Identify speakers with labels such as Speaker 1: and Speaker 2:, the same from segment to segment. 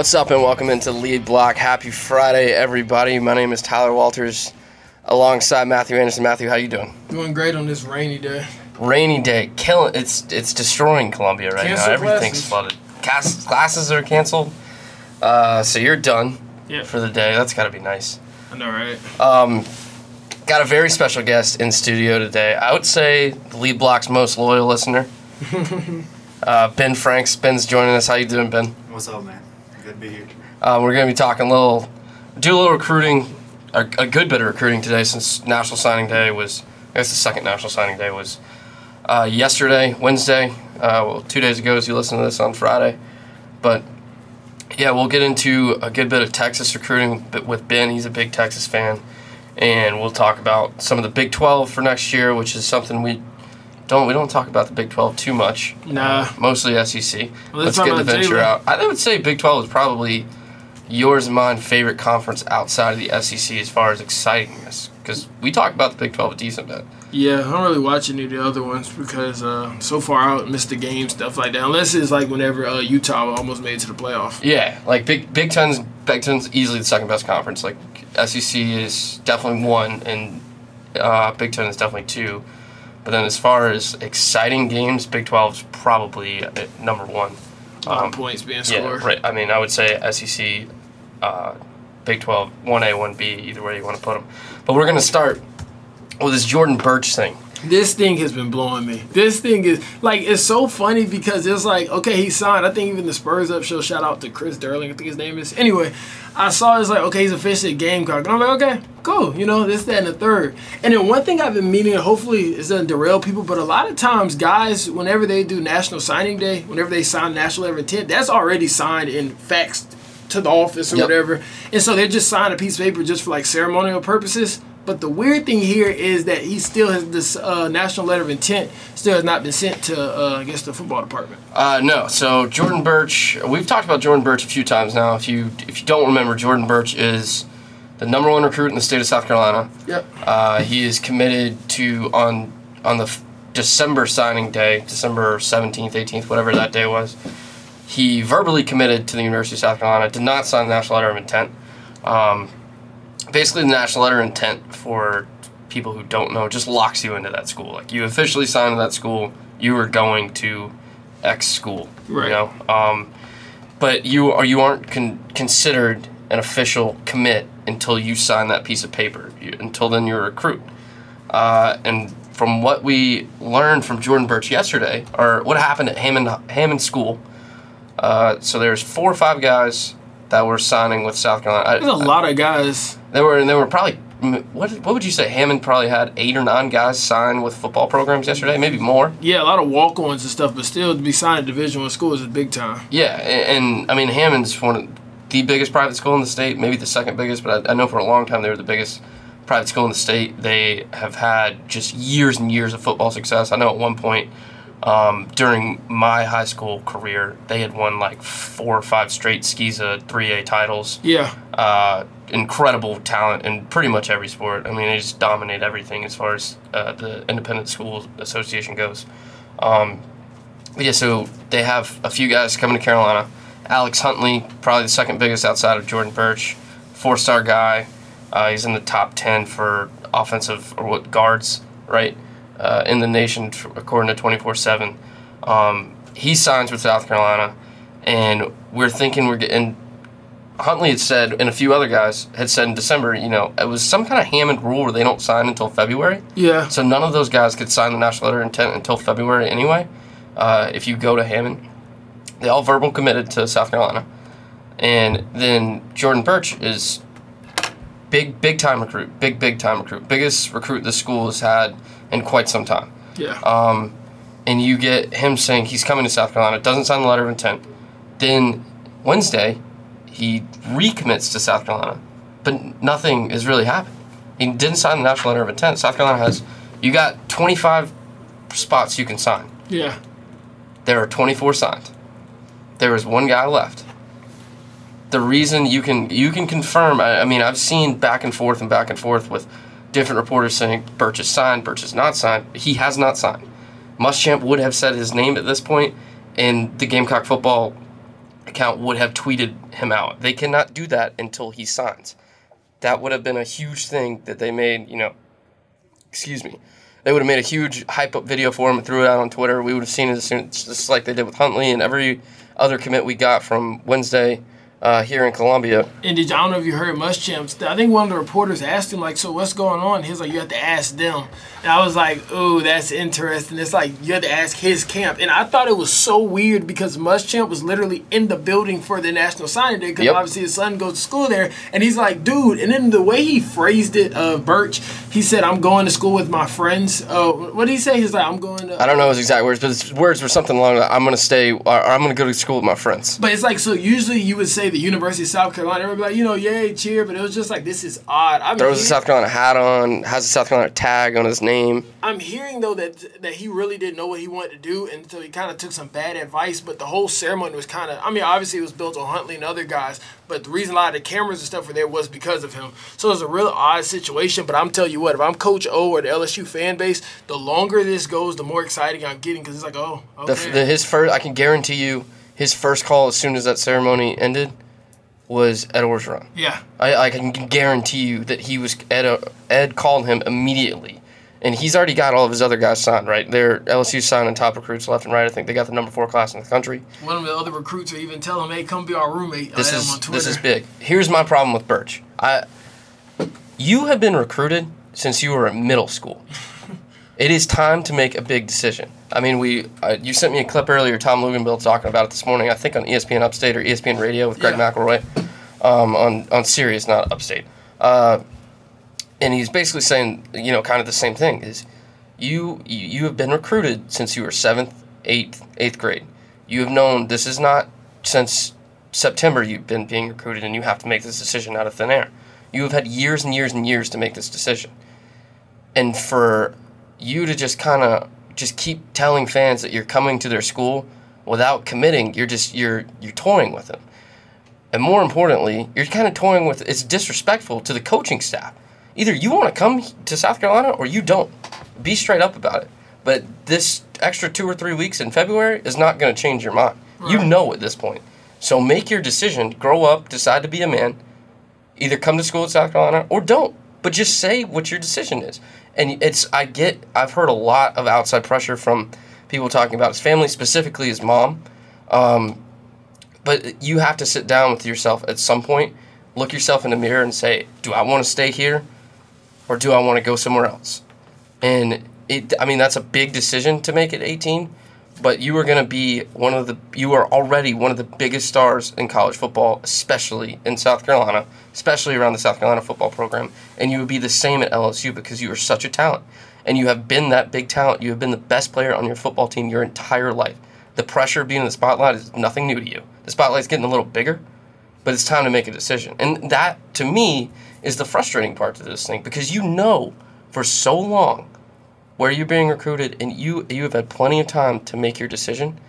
Speaker 1: What's up, and welcome into Lead Block. Happy Friday, everybody. My name is Tyler Walters, alongside Matthew Anderson. Matthew, how you doing?
Speaker 2: Doing great on this rainy day.
Speaker 1: Rainy day, killing. It's it's destroying Columbia right
Speaker 2: Cancel
Speaker 1: now. Everything's
Speaker 2: classes.
Speaker 1: flooded. Class, classes are canceled. Uh, so you're done
Speaker 2: Yeah.
Speaker 1: for the day. That's got to be nice.
Speaker 2: I know, right?
Speaker 1: Um, got a very special guest in studio today. I would say the Lead Block's most loyal listener. uh, ben Franks. Ben's joining us. How you doing, Ben?
Speaker 3: What's up, man? Good to be here.
Speaker 1: Uh, we're going to be talking a little, do a little recruiting, a, a good bit of recruiting today since National Signing Day was, I guess the second National Signing Day was uh, yesterday, Wednesday. Uh, well, two days ago as you listen to this on Friday. But yeah, we'll get into a good bit of Texas recruiting with Ben. He's a big Texas fan. And we'll talk about some of the Big 12 for next year, which is something we don't we don't talk about the Big 12 too much.
Speaker 2: Nah.
Speaker 1: Uh, mostly SEC.
Speaker 2: Well,
Speaker 1: Let's get the venture out. I would say Big 12 is probably yours and mine favorite conference outside of the SEC as far as excitingness. Because we talk about the Big 12 a decent bit.
Speaker 2: Yeah, I don't really watch any of the other ones because uh, so far out missed the game stuff like that. Unless it's like whenever uh, Utah almost made it to the playoff.
Speaker 1: Yeah, like Big Big Ten's Big Ten's easily the second best conference. Like SEC is definitely one, and uh, Big Ten is definitely two. But then as far as exciting games, Big 12 is probably uh, number one. Um,
Speaker 2: points being scored.
Speaker 1: Yeah, right. I mean, I would say SEC, uh, Big 12, 1A, 1B, either way you want to put them. But we're going to start with this Jordan Burch thing.
Speaker 2: This thing has been blowing me. This thing is like it's so funny because it's like okay he signed. I think even the Spurs up show shout out to Chris Derling. I think his name is. Anyway, I saw it's like okay he's officially a Gamecock. And I'm like okay cool you know this that and the third. And then one thing I've been meaning hopefully it doesn't derail people, but a lot of times guys whenever they do National Signing Day, whenever they sign National of Intent, that's already signed and faxed to the office or
Speaker 1: Yep.
Speaker 2: whatever. And so they're just signing a piece of paper just for like ceremonial purposes. But the weird thing here is that he still has this uh, national letter of intent still has not been sent to uh, I guess the football department.
Speaker 1: Uh, no, so Jordan Burch, we've talked about Jordan Burch a few times now. If you if you don't remember, Jordan Burch is the number one recruit in the state of South Carolina.
Speaker 2: Yep.
Speaker 1: Uh, he is committed to on on the December signing day, December seventeenth, eighteenth, whatever that day was. He verbally committed to the University of South Carolina. Did not sign the national letter of intent. Um, basically, the national letter of intent for people who don't know just locks you into that school. Like you officially signed to that school, you are going to X school.
Speaker 2: Right.
Speaker 1: You know. Um, but you are you aren't con- considered an official commit until you sign that piece of paper. You, until then, you're a recruit. Uh, and from what we learned from Jordan Burch yesterday, or what happened at Hammond Hammond School, uh, so there's four or five guys that were signing with South Carolina.
Speaker 2: There's a lot of guys.
Speaker 1: There were, and there were probably what what would you say? Hammond probably had eight or nine guys signed with football programs yesterday, maybe more.
Speaker 2: Yeah, a lot of walk-ons and stuff, but still to be signed at Division One schools is big time.
Speaker 1: Yeah, and, and I mean Hammond's one of the biggest private school in the state, maybe the second biggest, but I, I know for a long time they were the biggest private school in the state. They have had just years and years of football success. I know at one point um, during my high school career, they had won like four or five straight SCISA 3A titles.
Speaker 2: Yeah.
Speaker 1: Uh, incredible talent in pretty much every sport. I mean, they just dominate everything as far as uh, the Independent School Association goes. Um, but yeah, so they have a few guys coming to Carolina. Alex Huntley, probably the second biggest outside of Jordan Burch, four-star guy. Uh, he's in the top ten for offensive or what guards, right, uh, in the nation according to 24/7. Um, he signs with South Carolina, and we're thinking we're getting. Huntley had said, and a few other guys had said in December, you know, it was some kind of Hammond rule where they don't sign until February.
Speaker 2: Yeah.
Speaker 1: So none of those guys could sign the national letter of intent until February anyway. Uh, if you go to Hammond, they all verbal committed to South Carolina, and then Jordan Burch is big, big time recruit, big, big time recruit, biggest recruit the school has had in quite some time.
Speaker 2: Yeah.
Speaker 1: Um, and you get him saying he's coming to South Carolina, doesn't sign the letter of intent. Then Wednesday, he recommits to South Carolina, but nothing has really happened. He didn't sign the national letter of intent. South Carolina has, you got 25 spots you can sign.
Speaker 2: yeah.
Speaker 1: There are 24 signed. There is one guy left. The reason you can you can confirm. I, I mean, I've seen back and forth and back and forth with different reporters saying Burch is signed, Burch is not signed. He has not signed. Muschamp would have said his name at this point, and the Gamecock football account would have tweeted him out. They cannot do that until he signs. That would have been a huge thing that they made, you know, excuse me. They would have made a huge hype up video for him and threw it out on Twitter. We would have seen it as soon, just like they did with Huntley and every other commit we got from Wednesday uh, here in Columbia.
Speaker 2: And did I don't know if you heard Muschamp. I think one of the reporters asked him like, "So what's going on?" He's like, "You have to ask them." And I was like, "Oh, that's interesting." It's like you had to ask his camp, and I thought it was so weird because Muschamp was literally in the building for the national signing day because
Speaker 1: Yep.
Speaker 2: obviously his son goes to school there, and he's like, "Dude," and then the way he phrased it, uh, Burch, he said, "I'm going to school with my friends." Oh, what did he say? He's like, "I'm going to."
Speaker 1: I don't know his exact words, but his words were something along the I'm going to stay, or I'm going to go to school with my friends.
Speaker 2: But it's like so. Usually, you would say the University of South Carolina. Everybody like, you know, yay, cheer. But it was just like, this is odd. I'm
Speaker 1: Throws a South Carolina hat on, has a South Carolina tag on his name.
Speaker 2: I'm hearing though that that he really didn't know what he wanted to do, and so he kind of took some bad advice. But the whole ceremony was kind of. I mean, obviously it was built on Huntley and other guys, but the reason a lot of the cameras and stuff were there was because of him. So it was a real odd situation. But I'm telling you what, if I'm Coach O or the LSU fan base, the longer this goes, the more exciting I'm getting because it's like, oh,
Speaker 1: The,
Speaker 2: okay.
Speaker 1: the, his first, I can guarantee you, his first call as soon as that ceremony ended was Ed Orgeron.
Speaker 2: yeah.
Speaker 1: I, I can guarantee you that he was Ed. uh, Ed called him immediately, and he's already got all of his other guys signed. Right, they're LSU signing top recruits left and right. I think they got the number four class in the country.
Speaker 2: One of the other recruits would even tell him, "Hey, come be our roommate."
Speaker 1: This
Speaker 2: I
Speaker 1: is this is big. Here's my problem with Burch. I, you have been recruited since you were in middle school. it is time to make a big decision. I mean, we uh, you sent me a clip earlier. Tom Luginbill talking about it this morning. I think on ESPN Upstate or ESPN Radio with Greg
Speaker 2: Yeah.
Speaker 1: McElroy um, on on Sirius, not Upstate. Uh, and he's basically saying, you know, kind of the same thing. Is you you, have been recruited since you were seventh, eighth, eighth grade. You have known this is not since September you've been being recruited, and you have to make this decision out of thin air. You have had years and years and years to make this decision, and for you to just kind of just keep telling fans that you're coming to their school without committing, you're just you're you're toying with them. And more importantly, you're kind of toying with it's disrespectful to the coaching staff. Either you want to come to South Carolina or you don't. Be straight up about it. But this extra two or three weeks in February is not going to change your mind. You know at this point. So make your decision, grow up, decide to be a man, either come to school at South Carolina or don't. But just say what your decision is. And it's I get I've heard a lot of outside pressure from people talking about his family, specifically his mom. Um, but you have to sit down with yourself at some point, look yourself in the mirror and say, do I want to stay here or do I want to go somewhere else? And it I mean that's a big decision to make at 18, but you are going to be one of the you are already one of the biggest stars in college football, especially in South Carolina, especially around the South Carolina football program, and you would be the same at LSU because you are such a talent. And you have been that big talent. You have been the best player on your football team your entire life. The pressure of being in the spotlight is nothing new to you. The spotlight's getting a little bigger, but it's time to make a decision. And that, to me, is the frustrating part to this thing because you know for so long where you're being recruited and you you have had plenty of time to make your decision.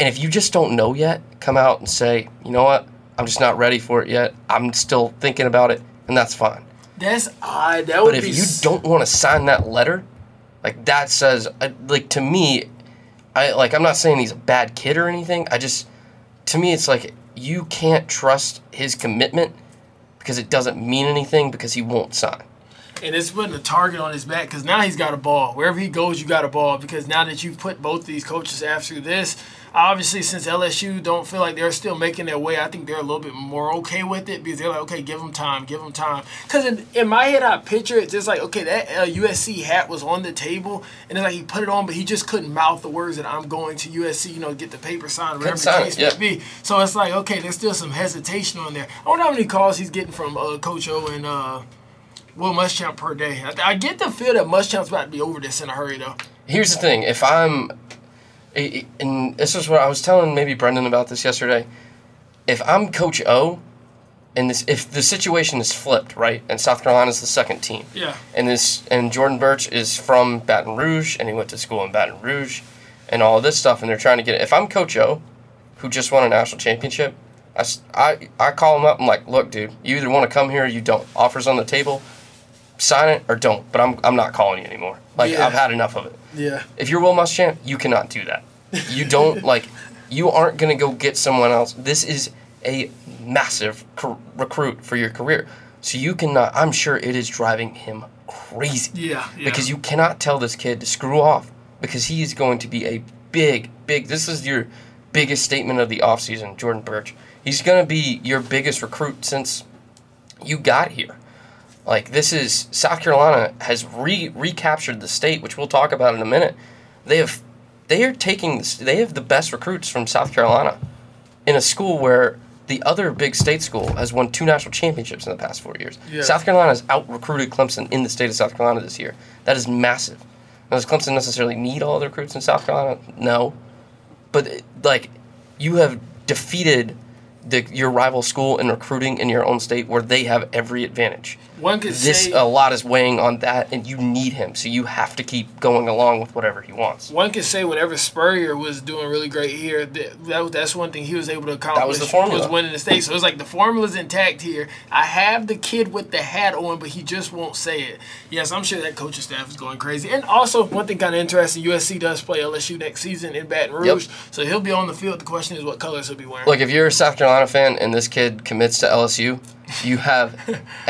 Speaker 1: And if you just don't know yet, come out and say, you know what, I'm just not ready for it yet. I'm still thinking about it, and that's fine.
Speaker 2: That's odd. That would
Speaker 1: But if
Speaker 2: be.
Speaker 1: you don't want to sign that letter, like that says, uh, like to me, I like I'm not saying he's a bad kid or anything. I just, to me, it's like you can't trust his commitment because it doesn't mean anything because he won't sign.
Speaker 2: and it's putting a target on his back because now he's got a ball. Wherever he goes, you got a ball because now that you've put both these coaches after this, obviously since LSU don't feel like they're still making their way, I think they're a little bit more okay with it because they're like, okay, give them time, give them time. Because in, in my head, I picture it just like, okay, that uh, USC hat was on the table and it's like he put it on, but he just couldn't mouth the words that I'm going to USC, you know, get the paper signed, whatever the case
Speaker 1: yeah.
Speaker 2: may be. So it's like, okay, there's still some hesitation on there. I wonder how many calls he's getting from uh, Coach O and. Uh, Will Muschamp per day. I, I get the feel that Muschamp's about to be over this in a hurry, though.
Speaker 1: Here's the thing: if I'm, and this is what I was telling maybe Brendan about this yesterday. If I'm Coach O, and this if the situation is flipped, right, and South Carolina's the second team,
Speaker 2: Yeah.
Speaker 1: and this and Jordan Burch is from Baton Rouge and he went to school in Baton Rouge and all this stuff and they're trying to get it. If I'm Coach O, who just won a national championship, I, I, I call him up. I'm like, look, dude, you either want to come here or you don't. Offers on the table, sign it or don't. But I'm, I'm not calling you anymore. Like
Speaker 2: Yeah.
Speaker 1: I've had enough of it.
Speaker 2: Yeah.
Speaker 1: If you're Will Muschamp, you cannot do that. You don't like. You aren't going to go get someone else. This is a massive cr- recruit for your career. So you cannot, I'm sure it is driving him crazy.
Speaker 2: Yeah, yeah.
Speaker 1: Because you cannot tell this kid to screw off because he is going to be a big, big, this is your biggest statement of the offseason, Jordan Burch. He's going to be your biggest recruit since you got here. Like this is South Carolina has re recaptured the state, which we'll talk about in a minute. They have they are taking they have the best recruits from South Carolina in a school where the other big state school has won two national championships in the past four years.
Speaker 2: Yeah.
Speaker 1: South Carolina has out recruited Clemson in the state of South Carolina this year. That is massive. Now, does Clemson necessarily need all the recruits in South Carolina? No, but it- like you have defeated the, your rival school in recruiting in your own state where they have every advantage.
Speaker 2: One could
Speaker 1: This
Speaker 2: say
Speaker 1: a lot is weighing on that, and you need him, so you have to keep going along with whatever he wants.
Speaker 2: one could say whenever Spurrier was doing really great here, that, that that's one thing he was able to accomplish.
Speaker 1: That was the formula.
Speaker 2: Was winning the state. So it's like the formula's intact here. I have the kid with the hat on, but he just won't say it. Yes, I'm sure that coaching staff is going crazy. And also, one thing kind of interesting: USC does play LSU next season in Baton Rouge, so he'll be on the field. The question is what colors he'll be wearing.
Speaker 1: Look, if you're a South Carolina fan and this kid commits to LSU, you have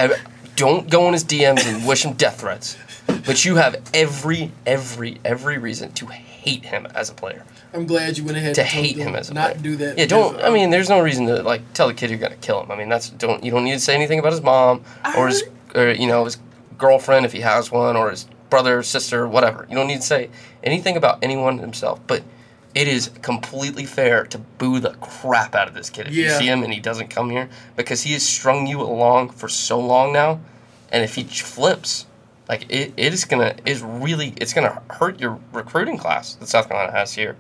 Speaker 1: don't go in his DMs and wish him death threats, but you have every every every reason to hate him as a player.
Speaker 2: I'm glad you went ahead
Speaker 1: to
Speaker 2: and
Speaker 1: hate him as a
Speaker 2: not
Speaker 1: player.
Speaker 2: do that.
Speaker 1: Yeah, don't. I
Speaker 2: um,
Speaker 1: mean, there's no reason to like tell the kid you're gonna kill him. I mean, that's don't. You don't need to say anything about his mom or his or you know his girlfriend if he has one or his brother, sister, whatever. You don't need to say anything about anyone himself. But it is completely fair to boo the crap out of this kid if you see him and he doesn't come here because he has strung you along for so long now, and if he flips. Like it, it is gonna is really it's gonna hurt your recruiting class that South Carolina has here,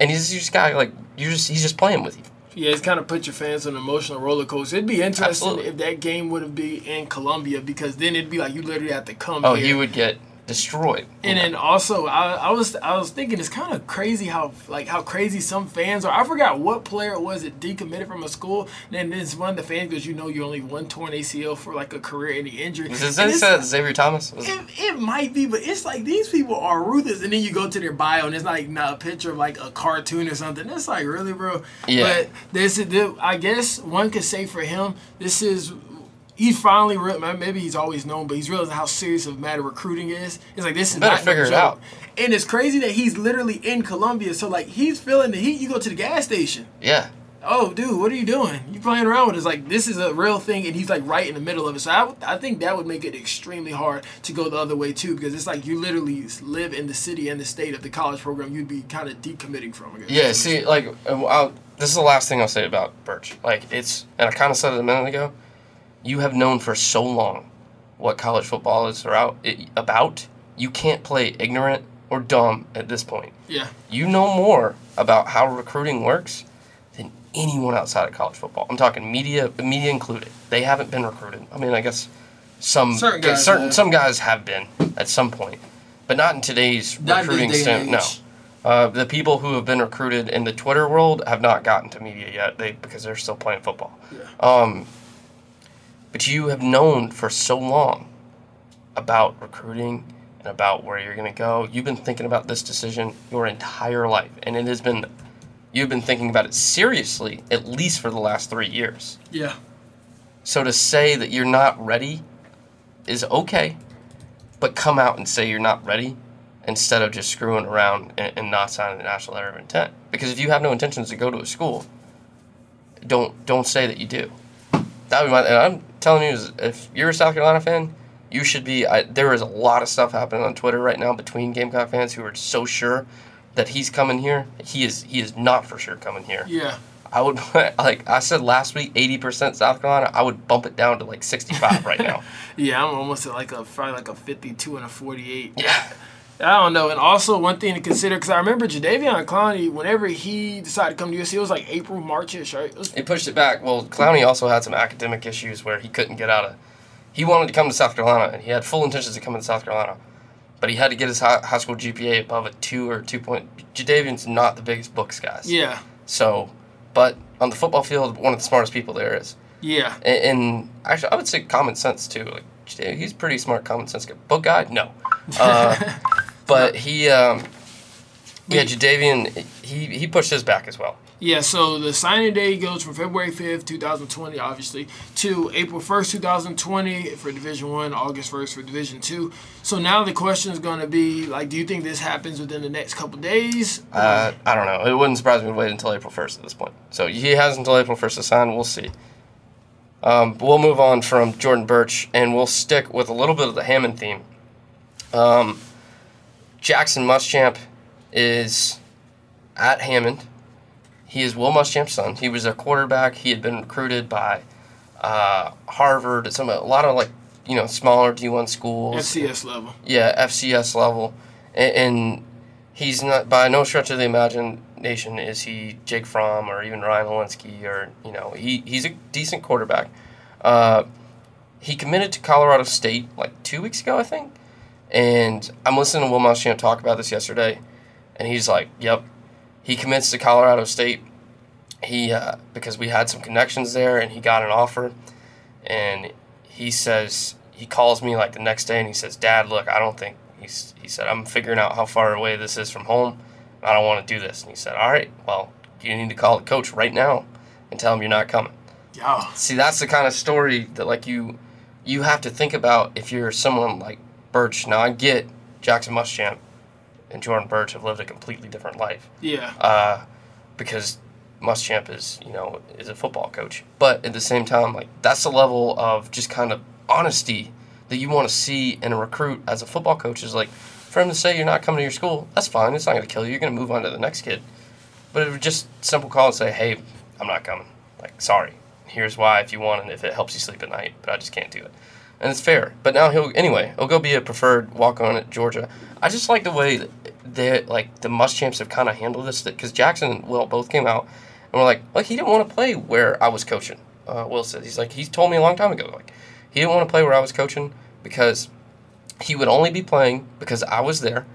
Speaker 1: and he's just guy like you're just he's just playing with you.
Speaker 2: Yeah, it's kind of put your fans on an emotional roller coaster. It'd be interesting
Speaker 1: Absolutely.
Speaker 2: if that game would have been in Columbia because then it'd be like you literally have to come
Speaker 1: Oh,
Speaker 2: here.
Speaker 1: he would get destroyed.
Speaker 2: And then also, I, I was I was thinking it's kind of crazy how like how crazy some fans are. I forgot what player it was that decommitted from a school. And then this one of the fans goes, you know, you only one torn ACL for like a career any injury.
Speaker 1: Was it,
Speaker 2: And
Speaker 1: it
Speaker 2: it's-
Speaker 1: said Xavier Thomas?
Speaker 2: It, it might be, but it's like these people are ruthless. And then you go to their bio and it's like not a picture of like a cartoon or something. It's like really, bro.
Speaker 1: Yeah.
Speaker 2: But this is, the, I guess one could say for him, this is. He's finally real. Maybe he's always known, but he's realizing how serious of a matter recruiting is. It's like this is
Speaker 1: Better
Speaker 2: not no
Speaker 1: figure it out.
Speaker 2: And it's crazy that he's literally in Columbia. So like he's feeling the heat. You go to the gas station.
Speaker 1: yeah.
Speaker 2: Oh, dude, what are you doing? You playing around with us? Like this is a real thing, and he's like right in the middle of it. So I, I think that would make it extremely hard to go the other way too, because it's like you literally live in the city and the state of the college program. You'd be kind of decommitting from. I guess.
Speaker 1: Yeah, see, like, I'll, this is the last thing I'll say about Burch. Like, it's, and I kind of said it a minute ago, you have known for so long what college football is about. You can't play ignorant or dumb at this point.
Speaker 2: yeah,
Speaker 1: You know more about how recruiting works than anyone outside of college football. I'm talking media, media included. They haven't been recruited. I mean, I guess some
Speaker 2: Certain guys
Speaker 1: certain
Speaker 2: have.
Speaker 1: some guys have been at some point, but not in today's
Speaker 2: Not
Speaker 1: recruiting
Speaker 2: day.
Speaker 1: No, uh, the people who have been recruited in the Twitter world have not gotten to media yet. They because they're still playing football.
Speaker 2: Yeah.
Speaker 1: Um, but you have known for so long about recruiting and about where you're going to go. You've been thinking about this decision your entire life, and it has been you've been thinking about it seriously at least for the last three years.
Speaker 2: yeah,
Speaker 1: So to say that you're not ready is okay, but come out and say you're not ready instead of just screwing around and, and not signing the national letter of intent. Because if you have no intentions to go to a school, don't don't say that you do. That would be my. And I'm telling you, is if you're a South Carolina fan, you should be. I, there is a lot of stuff happening on Twitter right now between Gamecock fans who are so sure that he's coming here. He is. He is not for sure coming here.
Speaker 2: yeah.
Speaker 1: I would like I said last week, eighty percent South Carolina. I would bump it down to like sixty-five right now.
Speaker 2: Yeah, I'm almost at like a probably like a 52 and a 48.
Speaker 1: Yeah,
Speaker 2: I don't know. And also one thing to consider because I remember Jadeveon Clowney, whenever he decided to come to USC, it was like April, Marchish, right? It was,
Speaker 1: he pushed it back. Well, Clowney also had some academic issues where he couldn't get out of. He wanted to come to South Carolina, and he had full intentions of coming to South Carolina, but he had to get his high, high school GPA above a two or two point. Jadeveon's not the biggest books guys.
Speaker 2: yeah,
Speaker 1: So, but on the football field, one of the smartest people there is.
Speaker 2: yeah.
Speaker 1: And, and actually, I would say common sense too. Like he's pretty smart, common sense guy. Book guy, no. Uh, but he, um, yeah, Jadeveon, he he pushed his back as well.
Speaker 2: Yeah, so the signing day goes from February 5th, 2020, obviously, to April 1st, 2020 for Division 1, August 1st for Division 2. So now the question is going to be like do you think this happens within the next couple days?
Speaker 1: Uh, I don't know. It wouldn't surprise me to wait until April 1st at this point. So he has until April 1st to sign. We'll see. Um, we'll move on from Jordan Burch and we'll stick with a little bit of the Hammond theme. Um, Jackson Muschamp is at Hammond. He is Will Muschamp's son. He was their quarterback. He had been recruited by uh, Harvard, some a lot of like you know smaller D one schools.
Speaker 2: FCS level.
Speaker 1: Yeah, FCS level, and, and he's not by no stretch of the imagination is he Jake Fromm or even Ryan Hilinski or you know he he's a decent quarterback. Uh, he committed to Colorado State like two weeks ago, I think, and I'm listening to Will Muschamp talk about this yesterday, and he's like, "Yep, he commits to Colorado State. He uh, because we had some connections there, and he got an offer, and he says he calls me like the next day, and he says, "Dad, look, I don't think." He's, he said, "I'm figuring out how far away this is from home. I don't want to do this." And he said, "All right, well, you need to call the coach right now and tell him you're not coming."
Speaker 2: Yeah.
Speaker 1: See, that's the kind of story that like you you have to think about if you're someone like Burch. Now I get Jackson Muschamp and Jordan Burch have lived a completely different life
Speaker 2: Yeah.
Speaker 1: uh, because Muschamp is you know is a football coach, but at the same time, like that's the level of just kind of honesty that you want to see in a recruit as a football coach. Is like for him to say you're not coming to your school, that's fine. It's not going to kill you. You're going to move on to the next kid. But it was just simple call and say, hey, I'm not coming. Like sorry. Here's why if you want and if it helps you sleep at night, but I just can't do it. And it's fair. But now he'll anyway. He'll go be a preferred walk on at Georgia. I just like the way that like the Muschamps have kind of handled this because Jackson and Will both came out and were like, like he didn't want to play where I was coaching. Uh, Will said he's like he's told me a long time ago like he didn't want to play where I was coaching because he would only be playing because I was there,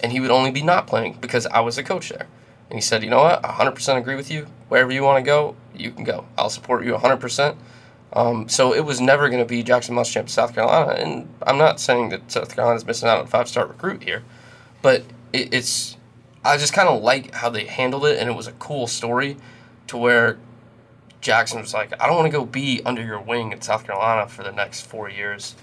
Speaker 1: and he would only be not playing because I was a coach there. And he said, you know what, I 100% agree with you. Wherever you want to go, you can go. I'll support you 100%. Um, so it was never going to be Jackson Muschamp, South Carolina. And I'm not saying that South Carolina's missing out on a five-star recruit here, but it, it's I just kind of like how they handled it, and it was a cool story to where Jackson was like, I don't want to go be under your wing in South Carolina for the next four years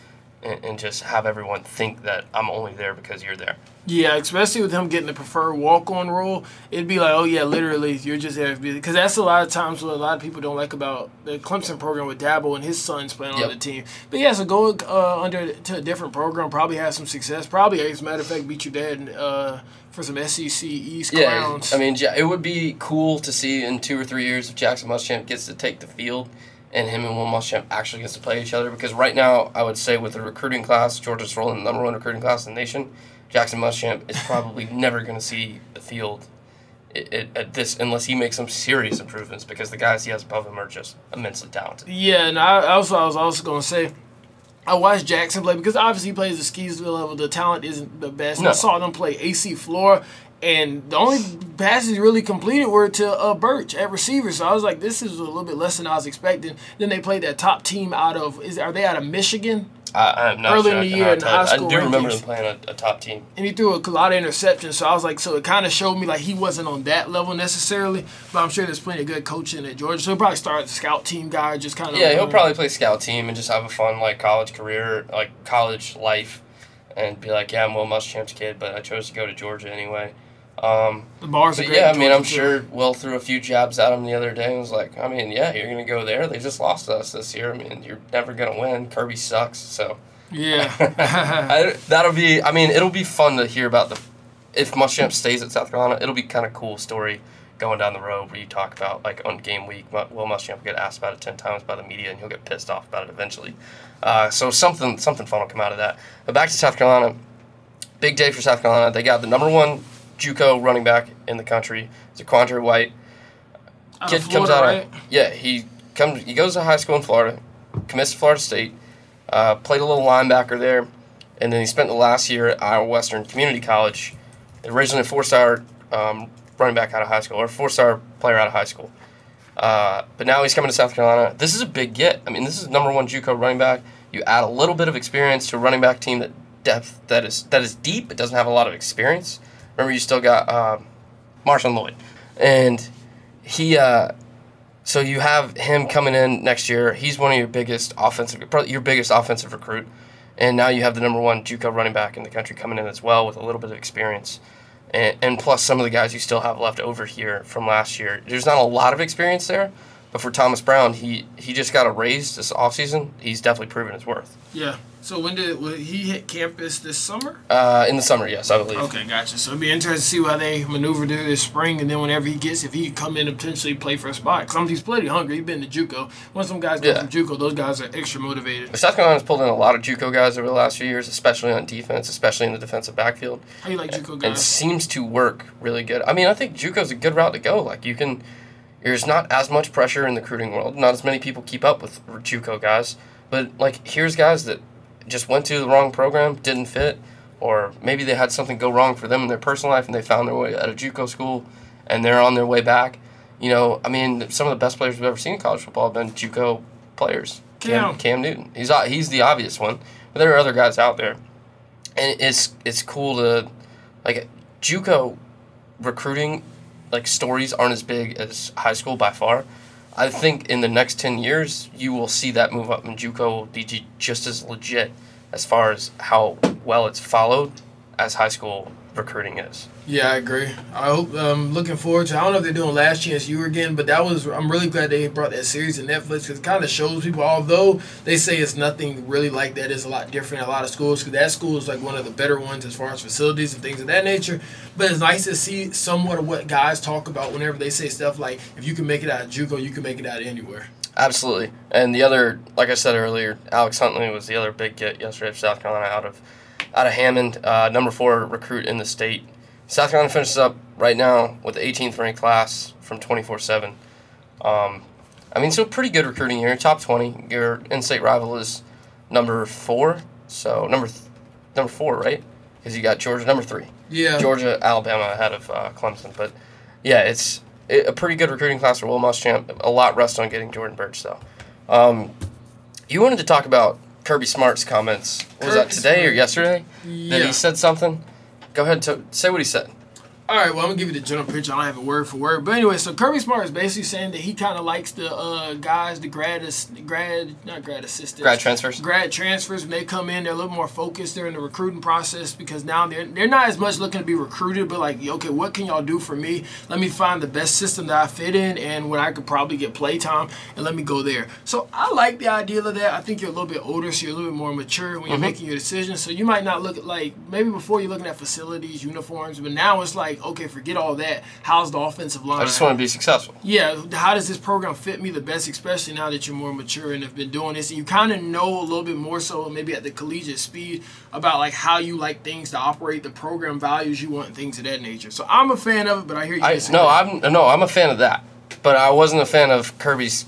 Speaker 1: and, and just have everyone think that I'm only there because you're there.
Speaker 2: Yeah, especially with him getting the preferred walk-on role, it'd be like, oh yeah, literally, you're just there because that's a lot of times what a lot of people don't like about the Clemson program with Dabo and his sons playing
Speaker 1: Yep.
Speaker 2: on the team. But yeah, so go uh, under to a different program, probably have some success, probably as a matter of fact beat your dad uh, for some SEC East clowns.
Speaker 1: I mean, it would be cool to see in two or three years if Jackson Muschamp gets to take the field and him and Will Muschamp actually gets to play each other. Because right now, I would say with the recruiting class, Georgia's rolling the number one recruiting class in the nation. Jackson Muschamp is probably never going to see the field at, at, at this unless he makes some serious improvements because the guys he has above him are just immensely talented.
Speaker 2: Yeah, and I also I was also gonna say. I watched Jackson play because obviously he plays the skis level. The talent isn't the best. And I saw them play AC Flora, and the only passes he really completed were to uh, Burch at receiver. So I was like, this is a little bit less than I was expecting. Then they played that top team out of is are they out of Michigan?
Speaker 1: I, I'm not
Speaker 2: Early
Speaker 1: sure
Speaker 2: in the year in high
Speaker 1: you. I
Speaker 2: school
Speaker 1: do remember
Speaker 2: rankings.
Speaker 1: them playing a, a top team.
Speaker 2: And he threw a lot of interceptions. So I was like, so it kind of showed me like he wasn't on that level necessarily. But I'm sure there's plenty of good coaching at Georgia. So he'll probably start as a scout team guy, just kind of
Speaker 1: Yeah, he'll probably play scout team and just have a fun like college career, like college life, and be like, yeah, I'm Will Muschamp's kid, but I chose to go to Georgia anyway. Um,
Speaker 2: the bars are
Speaker 1: but
Speaker 2: great.
Speaker 1: yeah, I mean, I'm
Speaker 2: too.
Speaker 1: sure Will threw a few jabs at him the other day and was like, I mean, yeah, you're gonna go there. They just lost to us this year. I mean, you're never gonna win. Kirby sucks, so
Speaker 2: Yeah.
Speaker 1: I, that'll be. I mean, it'll be fun to hear about the if Muschamp stays at South Carolina. It'll be kind of cool story going down the road where you talk about like on game week. Will Muschamp will get asked about it ten times by the media and he'll get pissed off about it eventually. Uh, so something something fun will come out of that. But back to South Carolina. Big day for South Carolina. They got the number one JUCO running back in the country. It's ZaQuandre White
Speaker 2: Out
Speaker 1: kid
Speaker 2: of
Speaker 1: comes
Speaker 2: Florida,
Speaker 1: out
Speaker 2: right?
Speaker 1: of yeah he comes he goes to high school in Florida, commits to Florida State, uh, played a little linebacker there, and then he spent the last year at Iowa Western Community College, originally a four star um, running back out of high school or four star player out of high school, uh, but now he's coming to South Carolina. This is a big get. I mean this is number one JUCO running back. You add a little bit of experience to a running back team that depth that is that is deep. It doesn't have a lot of experience. Remember you still got um, Marshawn Lloyd, and he uh, so you have him coming in next year. He's one of your biggest offensive, probably your biggest offensive recruit, and now you have the number one JUCO running back in the country coming in as well with a little bit of experience, and, and plus some of the guys you still have left over here from last year. There's not a lot of experience there, but for Thomas Brown, he he just got a raise this offseason. He's definitely proven his worth.
Speaker 2: Yeah. So when did he hit campus this summer?
Speaker 1: Uh, in the summer, yes, I believe.
Speaker 2: Okay, gotcha. So it'd be interesting to see how they maneuver through this spring, and then whenever he gets, if he could come in and potentially play for a spot. Because he's plenty hungry. He's been to JUCO. Once some guys go
Speaker 1: Yeah.
Speaker 2: from JUCO, those guys are extra motivated.
Speaker 1: South Carolina's pulled in a lot of JUCO guys over the last few years, especially on defense, especially in the defensive backfield.
Speaker 2: How you like JUCO guys?
Speaker 1: and seems to work really good. I mean, I think JUCO's a good route to go. Like you can, there's not as much pressure in the recruiting world. Not as many people keep up with JUCO guys. But like, here's guys that just went to the wrong program, didn't fit, or maybe they had something go wrong for them in their personal life, and they found their way at a JUCO school, and they're on their way back. You know, I mean, some of the best players we've ever seen in college football have been JUCO players.
Speaker 2: Cam.
Speaker 1: Cam, Cam Newton. He's he's the obvious one, but there are other guys out there, and it's it's cool to like JUCO recruiting like stories aren't as big as high school by far. I think in the next ten years you will see that move up, and JUCO will be just as legit as far as how well it's followed as high school recruiting is.
Speaker 2: Yeah, I agree. I hope. Um, looking forward to. I don't know if they're doing Last Chance U again, but that was. I'm really glad they brought that series to Netflix because it kind of shows people. Although they say it's nothing really like that, it's a lot different in a lot of schools. Because that school is like one of the better ones as far as facilities and things of that nature. But it's nice to see somewhat of what guys talk about whenever they say stuff like, "If you can make it out of JUCO, you can make it out of anywhere."
Speaker 1: Absolutely. And the other, like I said earlier, Alex Huntley was the other big get yesterday for South Carolina out of out of Hammond, uh, number four recruit in the state. South Carolina finishes up right now with the 18th ranked class from 24 7. Um, I mean, so pretty good recruiting here. Top 20. Your in state rival is number four. So, number th- number four, right? Because you got Georgia, number three.
Speaker 2: Yeah.
Speaker 1: Georgia, Alabama ahead of uh, Clemson. But yeah, it's it, a pretty good recruiting class for Will Muschamp. A lot rest on getting Jordan Burch though. Um, you wanted to talk about Kirby Smart's comments. Was that
Speaker 2: Kirby
Speaker 1: today or
Speaker 2: Smart.
Speaker 1: yesterday? That he said something. Go ahead, to, say what he said.
Speaker 2: All right, well, I'm gonna give you the general picture. I don't have it word for word, but anyway, so Kirby Smart is basically saying that he kind of likes the uh, guys, the grad, grad, not grad assistants,
Speaker 1: Grad transfers.
Speaker 2: grad transfers. When they come in, they're a little more focused. They're in the recruiting process because now they're they're not as much looking to be recruited, but like, okay, what can y'all do for me? Let me find the best system that I fit in and when I could probably get play time, and let me go there. So I like the idea of that. I think you're a little bit older, so you're a little bit more mature when you're
Speaker 1: Mm-hmm.
Speaker 2: making your decisions. So you might not look at like maybe before you're looking at facilities, uniforms, but now it's like, okay, forget all that. How's the offensive line?
Speaker 1: I just want to be successful.
Speaker 2: yeah, how does this program fit me the best, especially now that you're more mature and have been doing this, and you kind of know a little bit more so, maybe at the collegiate speed, about like how you like things to operate, the program values you want, and things of that nature. So I'm a fan of it, but I hear you.
Speaker 1: I no, I'm no, I'm a fan of that, but I wasn't a fan of Kirby's.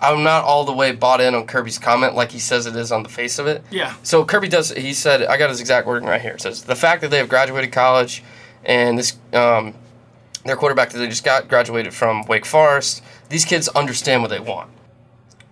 Speaker 1: I'm not all the way bought in on Kirby's comment like he says it is on the face of it.
Speaker 2: Yeah.
Speaker 1: So Kirby does. He said, I got his exact wording right here. It says the fact that they have graduated college, and this um, their quarterback that they just got graduated from Wake Forest. These kids understand what they want.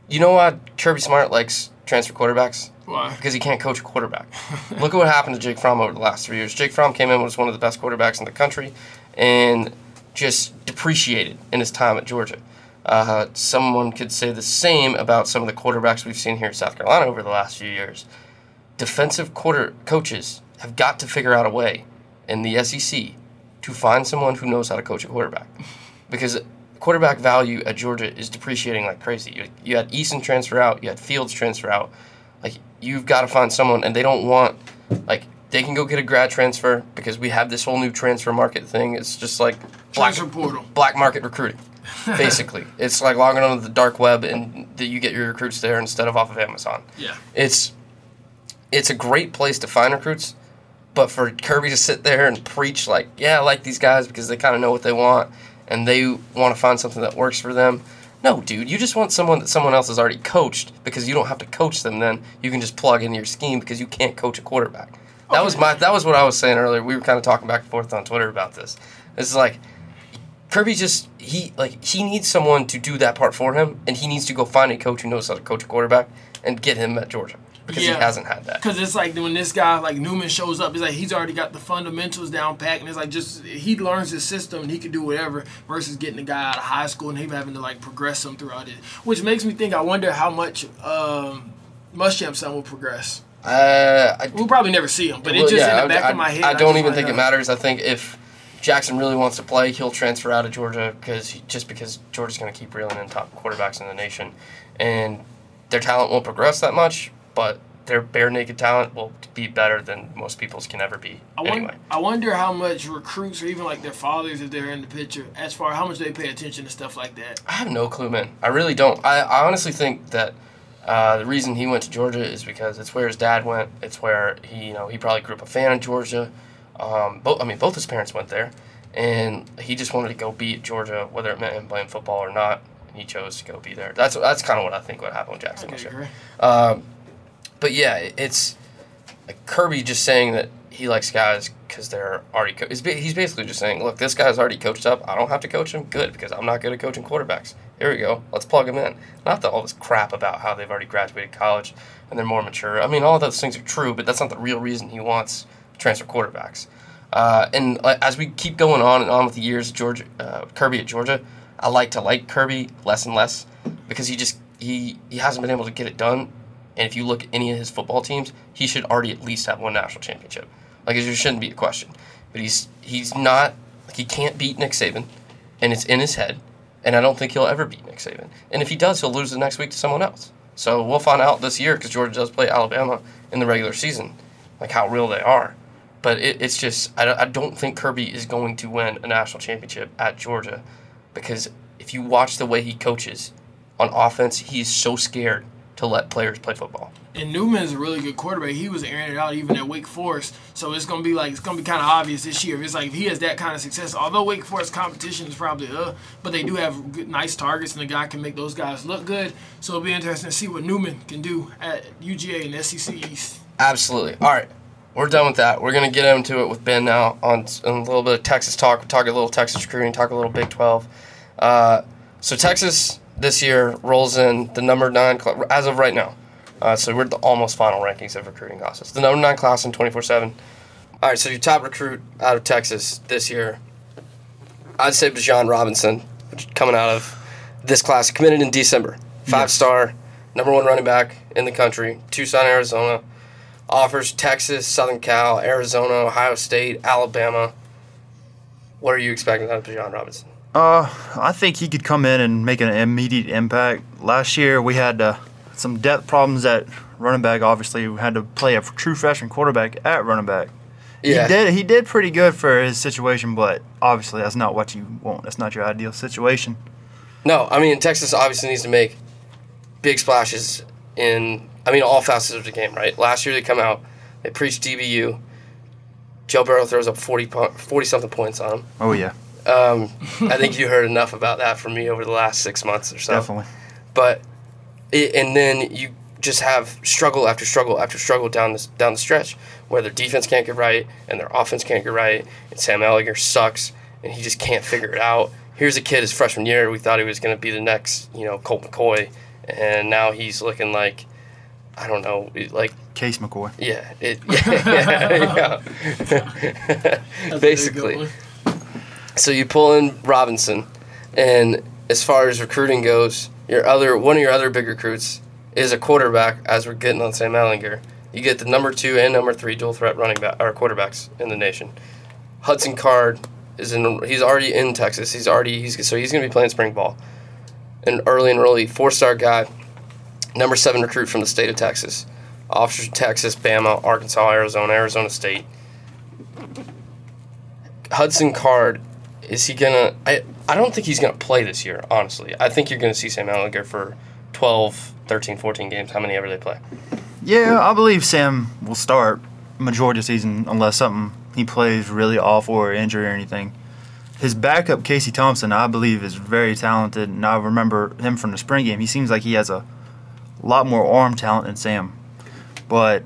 Speaker 1: You know why Kirby Smart likes transfer quarterbacks?
Speaker 2: Why?
Speaker 1: Because he can't coach a quarterback. Look at what happened to Jake Fromm over the last three years. Jake Fromm came in was one of the best quarterbacks in the country, and just depreciated in his time at Georgia. Uh, someone could say the same about some of the quarterbacks we've seen here in South Carolina over the last few years. Defensive quarter coaches have got to figure out a way in the SEC to find someone who knows how to coach a quarterback, because quarterback value at Georgia is depreciating like crazy. You, you had Eason transfer out, you had Fields transfer out. Like you've got to find someone, and they don't want like they can go get a grad transfer because we have this whole new transfer market thing. It's just like black,
Speaker 2: Transfer portal.
Speaker 1: black market recruiting. Basically, it's like logging onto the dark web and that you get your recruits there instead of off of Amazon.
Speaker 2: Yeah.
Speaker 1: It's it's a great place to find recruits, but for Kirby to sit there and preach like, yeah, I like these guys because they kind of know what they want and they want to find something that works for them. No, dude, you just want someone that someone else has already coached because you don't have to coach them. Then you can just plug into your scheme because you can't coach a quarterback. That was my that was what I was saying earlier. We were kind of talking back and forth on Twitter about this. It's like Kirby just he like he needs someone to do that part for him, and he needs to go find a coach who knows how to coach a quarterback and get him at Georgia. Because he hasn't had that.
Speaker 2: Because it's like when this guy like Newman shows up, it's like he's already got the fundamentals down pat, and it's like just he learns his system and he can do whatever. Versus getting the guy out of high school and him having to like progress him throughout it, which makes me think. I wonder how much um, Muschamp's son will progress.
Speaker 1: Uh, I,
Speaker 2: We'll probably never see him, but it just
Speaker 1: yeah,
Speaker 2: in the back
Speaker 1: I,
Speaker 2: of my head.
Speaker 1: I don't
Speaker 2: just
Speaker 1: even think it
Speaker 2: uh,
Speaker 1: matters. I think if Jackson really wants to play, he'll transfer out of Georgia because just because Georgia's going to keep reeling in top quarterbacks in the nation, and their talent won't progress that much, but their bare naked talent will be better than most people's can ever be.
Speaker 2: I
Speaker 1: anyway,
Speaker 2: wonder, I wonder how much recruits or even like their fathers, if they're in the picture, as far how much they pay attention to stuff like that.
Speaker 1: I have no clue, man. I really don't. I, I honestly think that uh, the reason he went to Georgia is because it's where his dad went. It's where he, you know, he probably grew up a fan of Georgia. Um, both, I mean, both his parents went there, and he just wanted to go beat Georgia, whether it meant him playing football or not. And he chose to go be there. That's that's kind of what I think would happen with Jackson but yeah, it's like Kirby just saying that he likes guys because they're already. Co- he's, basically just saying, look, this guy's already coached up. I don't have to coach him. Good because I'm not good at coaching quarterbacks. Here we go. Let's plug him in. Not the, all this crap about how they've already graduated college and they're more mature. I mean, all of those things are true, but that's not the real reason he wants transfer quarterbacks. Uh, and uh, as we keep going on and on with the years, Georgia, uh, Kirby at Georgia, I like to like Kirby less and less because he just he he hasn't been able to get it done. And if you look at any of his football teams, he should already at least have one national championship. Like it shouldn't be a question. But he's he's not like he can't beat Nick Saban, and it's in his head. And I don't think he'll ever beat Nick Saban. And if he does, he'll lose the next week to someone else. So we'll find out this year because Georgia does play Alabama in the regular season, like how real they are. But it, it's just I, I don't think Kirby is going to win a national championship at Georgia because if you watch the way he coaches on offense, he's so scared to let players play football.
Speaker 2: And Newman is a really good quarterback. He was airing it out even at Wake Forest. So it's gonna be like it's gonna be kind of obvious this year. It's like if he has that kind of success. Although Wake Forest competition is probably uh, but they do have good, nice targets, and the guy can make those guys look good. So it'll be interesting to see what Newman can do at UGA and SEC East.
Speaker 1: Absolutely. All right, we're done with that. We're gonna get into it with Ben now on, on a little bit of Texas talk. Talk a little Texas recruiting. Talk a little Big Twelve. Uh, so Texas this year rolls in the number nine as of right now. Uh, so we're at the almost final rankings of recruiting classes. The number nine class in twenty four seven. All right, so your top recruit out of Texas this year, I'd say Bijan Robinson, coming out of this class, committed in December. Five star, number one running back in the country, Tucson, Arizona. Offers Texas, Southern Cal, Arizona, Ohio State, Alabama. What are you expecting out of Bijan Robinson?
Speaker 4: Uh, I think he could come in and make an immediate impact. Last year we had uh, some depth problems at running back. Obviously, we had to play a true freshman quarterback at running back.
Speaker 1: Yeah.
Speaker 4: He did. He did pretty good for his situation, but obviously that's not what you want. That's not your ideal situation.
Speaker 1: No, I mean Texas obviously needs to make big splashes in. I mean all facets of the game, right? Last year they come out, they preach DBU. Joe Burrow throws up 40, po- 40 something points on him.
Speaker 4: Oh yeah,
Speaker 1: Um, I think you heard enough about that from me over the last six months or so.
Speaker 4: definitely.
Speaker 1: But it, and then you just have struggle after struggle after struggle down this down the stretch where their defense can't get right and their offense can't get right and Sam Ehlinger sucks and he just can't figure it out. Here's a kid his freshman year we thought he was going to be the next you know Colt McCoy and now he's looking like I don't know like
Speaker 4: Case McCoy.
Speaker 1: yeah it yeah, yeah.
Speaker 2: That's a good
Speaker 1: basically. So you pull in Robinson, and as far as recruiting goes, your other one of your other big recruits is a quarterback. As we're getting on Sam Ehlinger, you get the number two and number three dual threat running back or quarterbacks in the nation. Hudson Card is in. He's already in Texas. He's already he's so he's going to be playing spring ball. An early and early four star guy, number seven recruit from the state of Texas. Officers from Texas, Bama, Arkansas, Arizona, Arizona State. Hudson Card, is he gonna? I I don't think he's gonna play this year. Honestly, I think you're gonna see Sam Ehlinger for 12, 13, 14 games, how many ever they play.
Speaker 4: Yeah, I believe Sam will start majority of the season unless something he plays really awful or injury or anything. His backup Casey Thompson, I believe, is very talented, and I remember him from the spring game. He seems like he has a lot more arm talent than Sam, but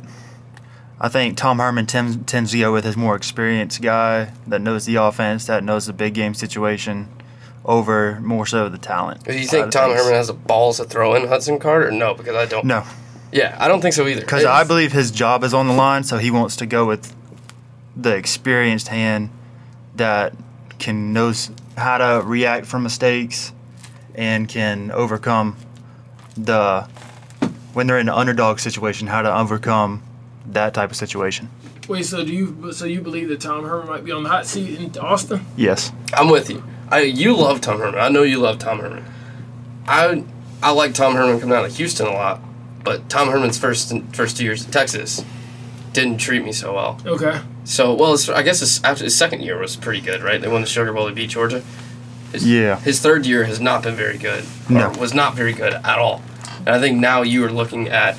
Speaker 4: I think Tom Herman tends, tends to go with his more experienced guy that knows the offense, that knows the big game situation, over more so the talent.
Speaker 1: Do you think Tom
Speaker 4: things.
Speaker 1: Herman has the balls to throw in Hudson Carter? no? Because I don't.
Speaker 4: No,
Speaker 1: Yeah, I don't think so either.
Speaker 4: Because I believe his job is on the line, so he wants to go with the experienced hand that can knows how to react from mistakes and can overcome the when they're in an underdog situation, how to overcome that type of situation.
Speaker 2: Wait, so do you so you believe that Tom Herman might be on the hot seat in Austin?
Speaker 4: Yes.
Speaker 1: I'm with you. I you love Tom Herman. I know you love Tom Herman. I I like Tom Herman coming out of Houston a lot, but Tom Herman's first first two years in Texas didn't treat me so well.
Speaker 2: Okay.
Speaker 1: So well, it's, I guess his, after his second year was pretty good, right? They won the Sugar Bowl. They beat Georgia. His,
Speaker 4: Yeah.
Speaker 1: His third year has not been very good. Or
Speaker 4: No.
Speaker 1: Was not very good at all. And I think now you are looking at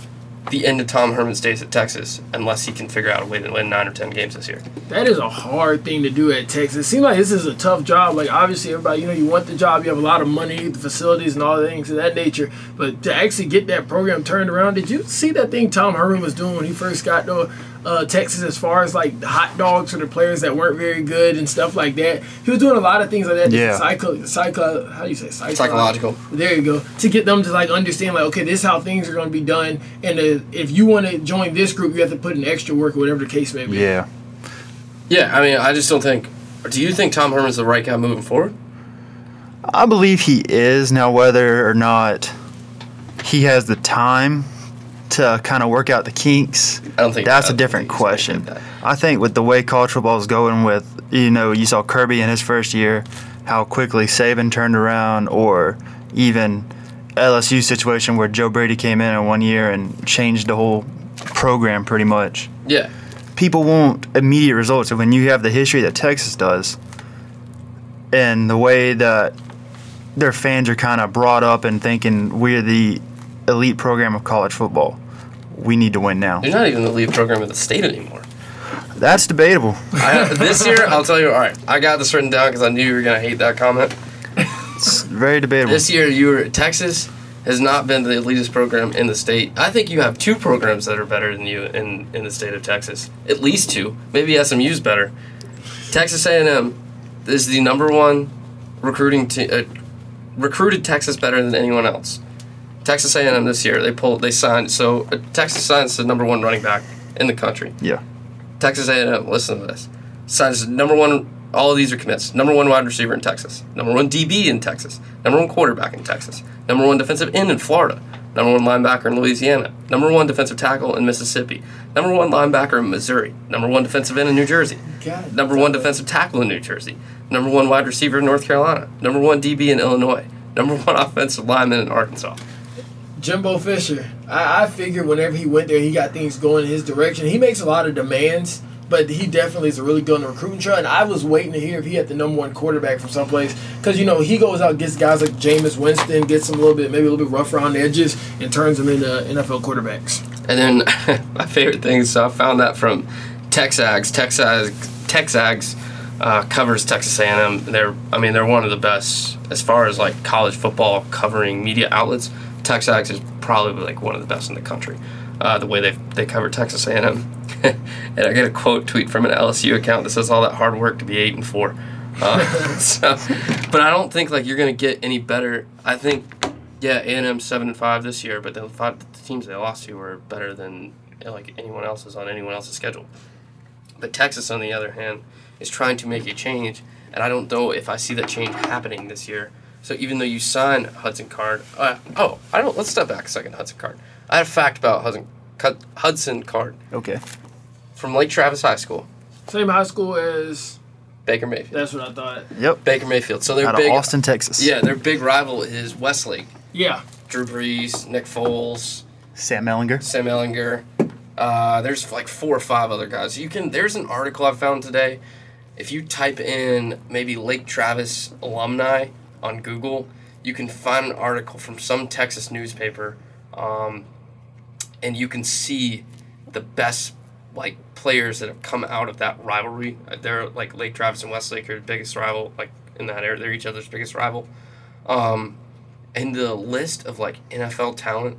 Speaker 1: the end of Tom Herman's days at Texas, unless he can figure out a way to win nine or ten games this year.
Speaker 2: That is a hard thing to do at Texas. It seems like this is a tough job. Like obviously everybody, you know, you want the job, you have a lot of money, the facilities and all the things of that nature. But to actually get that program turned around, did you see that thing Tom Herman was doing when he first got to uh, Texas as far as like the hot dogs for the players that weren't very good and stuff like that? He was doing a lot of things like that.
Speaker 4: Yeah.
Speaker 2: Psycho, psycho, how do you say psycho?
Speaker 1: Psychological.
Speaker 2: There you go. To get them to like understand, like, okay, this is how things are going to be done, and uh, if you want to join this group, you have to put in extra work or whatever the case may be.
Speaker 4: Yeah.
Speaker 1: Yeah, I mean, I just don't think. Do you think Tom Herman's the right guy moving forward?
Speaker 4: I believe he is now. Whether or not he has the time to kind of work out the kinks,
Speaker 1: I don't think
Speaker 4: that's a different
Speaker 1: think
Speaker 4: question. I think with the way college football is going, with you know, you saw Kirby in his first year, how quickly Saban turned around, or even LSU situation where Joe Brady came in in one year and changed the whole program pretty much.
Speaker 1: Yeah,
Speaker 4: People want immediate results, and when you have the history that Texas does, and the way that their fans are kind of brought up and thinking we're the elite program of college football, we need to win now.
Speaker 1: they're not even the elite program of the state anymore.
Speaker 4: That's debatable.
Speaker 1: I, this year, I'll tell you. All right, I got this written down because I knew you were gonna hate that comment.
Speaker 4: It's very debatable.
Speaker 1: This year, you were Texas has not been the elitist program in the state. I think you have two programs that are better than you in, in the state of Texas. At least two. Maybe SMU's better. Texas A&M is the number one recruiting te- uh, recruited Texas better than anyone else. Texas A&M this year they pulled they signed so uh, Texas signs the number one running back in the country.
Speaker 4: yeah.
Speaker 1: Texas A&M. Listen to this. Signs number one. All of these are commits. Number one wide receiver in Texas. Number one DB in Texas. Number one quarterback in Texas. Number one defensive end in Florida. Number one linebacker in Louisiana. Number one defensive tackle in Mississippi. Number one linebacker in Missouri. Number one defensive end in New Jersey.
Speaker 2: God.
Speaker 1: Number one defensive tackle in New Jersey. Number one wide receiver in North Carolina. Number one DB in Illinois. Number one offensive lineman in Arkansas.
Speaker 2: Jimbo Fisher. I, I figured whenever he went there, he got things going in his direction. He makes a lot of demands, but he definitely is a really good recruiting trail. And I was waiting to hear if he had the number one quarterback from someplace. Because, you know, he goes out, gets guys like Jameis Winston, gets them a little bit, maybe a little bit rough around the edges, and turns them into NFL quarterbacks.
Speaker 1: And then my favorite thing, so I found that from Texags. Texags, Texags uh, covers Texas A&M. They're, I mean, they're one of the best as far as like college football covering media outlets. Texags is probably like one of the best in the country. Uh, the way they they cover Texas A&M, and I get a quote tweet from an LSU account that says all that hard work to be eight and four. Uh, so, but I don't think like you're gonna get any better. I think yeah, A and M seven and five this year, but the five the teams they lost to were better than like anyone else's on anyone else's schedule. But Texas, on the other hand, is trying to make a change, and I don't know if I see that change happening this year. So even though you sign Hudson Card, uh, oh, I don't. Let's step back a second. Hudson Card. I had a fact about Hudson Hudson Card
Speaker 4: Okay.
Speaker 1: from Lake Travis High School,
Speaker 2: Same high school as.
Speaker 1: Baker Mayfield.
Speaker 2: That's what I thought.
Speaker 4: Yep.
Speaker 1: Baker Mayfield. So their
Speaker 4: Out
Speaker 1: big
Speaker 4: of Austin, Texas.
Speaker 1: Yeah, their big rival is Westlake.
Speaker 2: Yeah.
Speaker 1: Drew Brees, Nick Foles,
Speaker 4: Sam Ehlinger.
Speaker 1: Sam Ehlinger. Uh, there's like four or five other guys. You can. There's an article I found today. If you type in maybe Lake Travis alumni on Google, you can find an article from some Texas newspaper, um, and you can see the best like players that have come out of that rivalry. Uh, They're like Lake Travis and Westlake are the biggest rival, like in that area. They're each other's biggest rival. Um, and the list of like NFL talent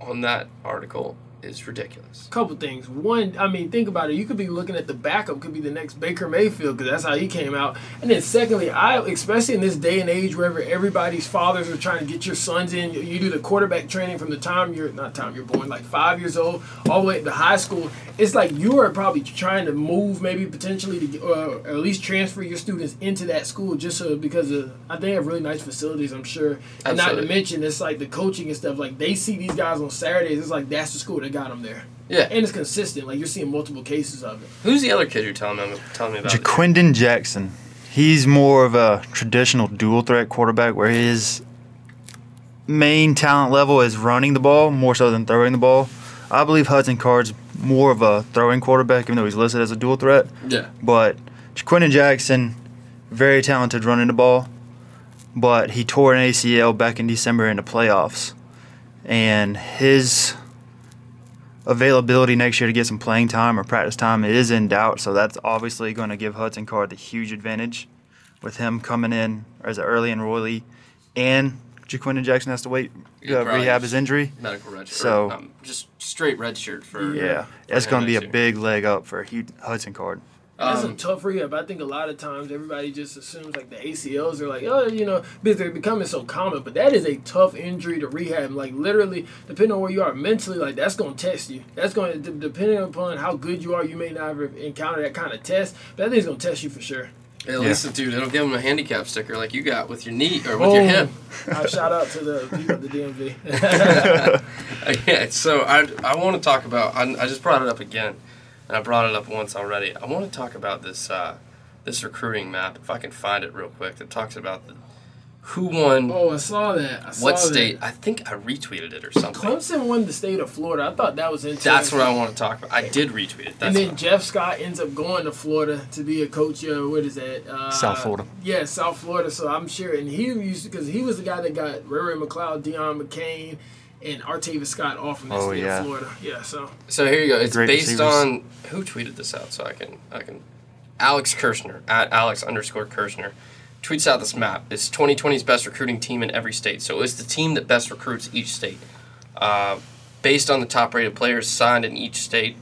Speaker 1: on that article is ridiculous.
Speaker 2: couple things. One, I mean, think about it. You could be looking at the backup, could be the next Baker Mayfield, because that's how he came out. And then, secondly, I, especially in this day and age, wherever everybody's fathers are trying to get your sons in, you, do the quarterback training from the time you're not time you're born, like five years old, all the way to high school. It's like you are probably trying to move, maybe potentially to, uh, or at least transfer your students into that school, just so because of, I think they have really nice facilities, I'm sure. And not to mention, it's like the coaching and stuff. Like they see these guys on Saturdays, it's like that's the school that got them there.
Speaker 1: Yeah.
Speaker 2: And it's consistent. Like you're seeing multiple cases of it.
Speaker 1: Who's the other kid you're telling me telling me about?
Speaker 4: Ja'Quinden Jackson. He's more of a traditional dual threat quarterback where his main talent level is running the ball more so than throwing the ball. I believe Hudson Card's more of a throwing quarterback, even though he's listed as a dual threat.
Speaker 1: Yeah.
Speaker 4: But Ja'Quinden Jackson, very talented running the ball, but he tore an ACL back in December in the playoffs. And his availability next year to get some playing time or practice time is in doubt. So that's obviously going to give Hudson Card the huge advantage with him coming in as an early enrollee. And Ja'Quinden Jackson has to wait
Speaker 1: Yeah,
Speaker 4: uh, rehab his injury.
Speaker 1: Medical red shirt.
Speaker 4: So-
Speaker 1: um, just straight redshirt for
Speaker 4: Yeah,
Speaker 1: for
Speaker 4: that's going to be a big leg up for Hudson Card.
Speaker 2: That's a
Speaker 1: Um,
Speaker 2: tough rehab. I think a lot of times everybody just assumes like the ACLs are like, oh, you know, because they're becoming so common. But that is a tough injury to rehab. Like literally, depending on where you are mentally, like that's going to test you. That's going to depending upon how good you are. You may not ever encounter that kind of test, but that thing's going to test you for sure.
Speaker 1: At least, dude, it'll give him a handicap sticker like you got with your knee or with your
Speaker 2: Boom.
Speaker 1: hip.
Speaker 2: Uh, shout out to the people at the DMV.
Speaker 1: yeah, so I, I want to talk about. I, I just brought it up again, and I brought it up once already. I want to talk about this uh, this recruiting map if I can find it real quick. That talks about the, who won
Speaker 2: oh, I saw that. I saw
Speaker 1: what
Speaker 2: that.
Speaker 1: state. I think I retweeted it or something.
Speaker 2: Clemson won the state of Florida. I thought that was interesting.
Speaker 1: That's what I want to talk about. I did retweet it. That's
Speaker 2: and then Jeff Scott ends up going to Florida to be a coach. Uh, what is that? Uh,
Speaker 4: South Florida.
Speaker 2: Yeah, South Florida. So I'm sure, and he used because he was the guy that got Ray Ray McCloud, Deion McCain, and Artavis Scott off from the
Speaker 4: Oh,
Speaker 2: state
Speaker 4: yeah.
Speaker 2: of Florida. Yeah. So
Speaker 1: So here you go. It's
Speaker 4: Great
Speaker 1: based
Speaker 4: receivers.
Speaker 1: on who tweeted this out, so I can I can. Alex Kirshner at Alex underscore Kirshner tweets out this map. It's 2020's best recruiting team in every state. So it's the team that best recruits each state, uh, based on the top rated players signed in each state,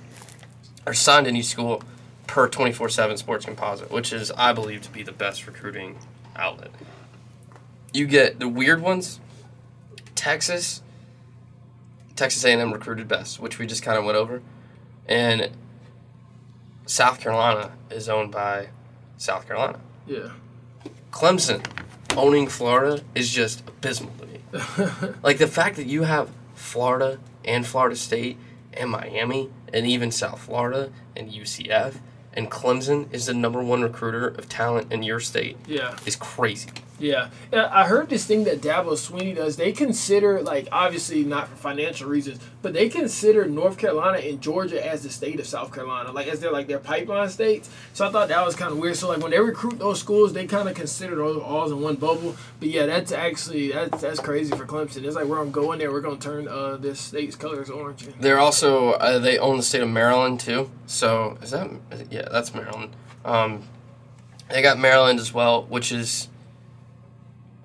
Speaker 1: or signed in each school, per 24/7 Sports Composite, which is I believe to be the best recruiting outlet. You get the weird ones. Texas. Texas A&M recruited best, which we just kind of went over, and South Carolina is owned by South Carolina.
Speaker 2: yeah.
Speaker 1: Clemson owning Florida is just abysmal to me. like the fact that you have Florida and Florida State and Miami and even South Florida and UCF and Clemson is the number one recruiter of talent in your state
Speaker 2: Yeah.
Speaker 1: is crazy.
Speaker 2: Yeah, I heard this thing that Dabo Swinney does. They consider, like, obviously not for financial reasons, but they consider North Carolina and Georgia as the state of South Carolina, like as their like their pipeline states. So I thought that was kind of weird. So like when they recruit those schools, they kind of consider those all in one bubble. But yeah, that's actually that's that's crazy for Clemson. It's like we're gonna go in there, we're gonna turn uh, this state's colors orange.
Speaker 1: They're also uh, they own the state of Maryland too. So is that yeah that's Maryland. Um, they got Maryland as well, which is.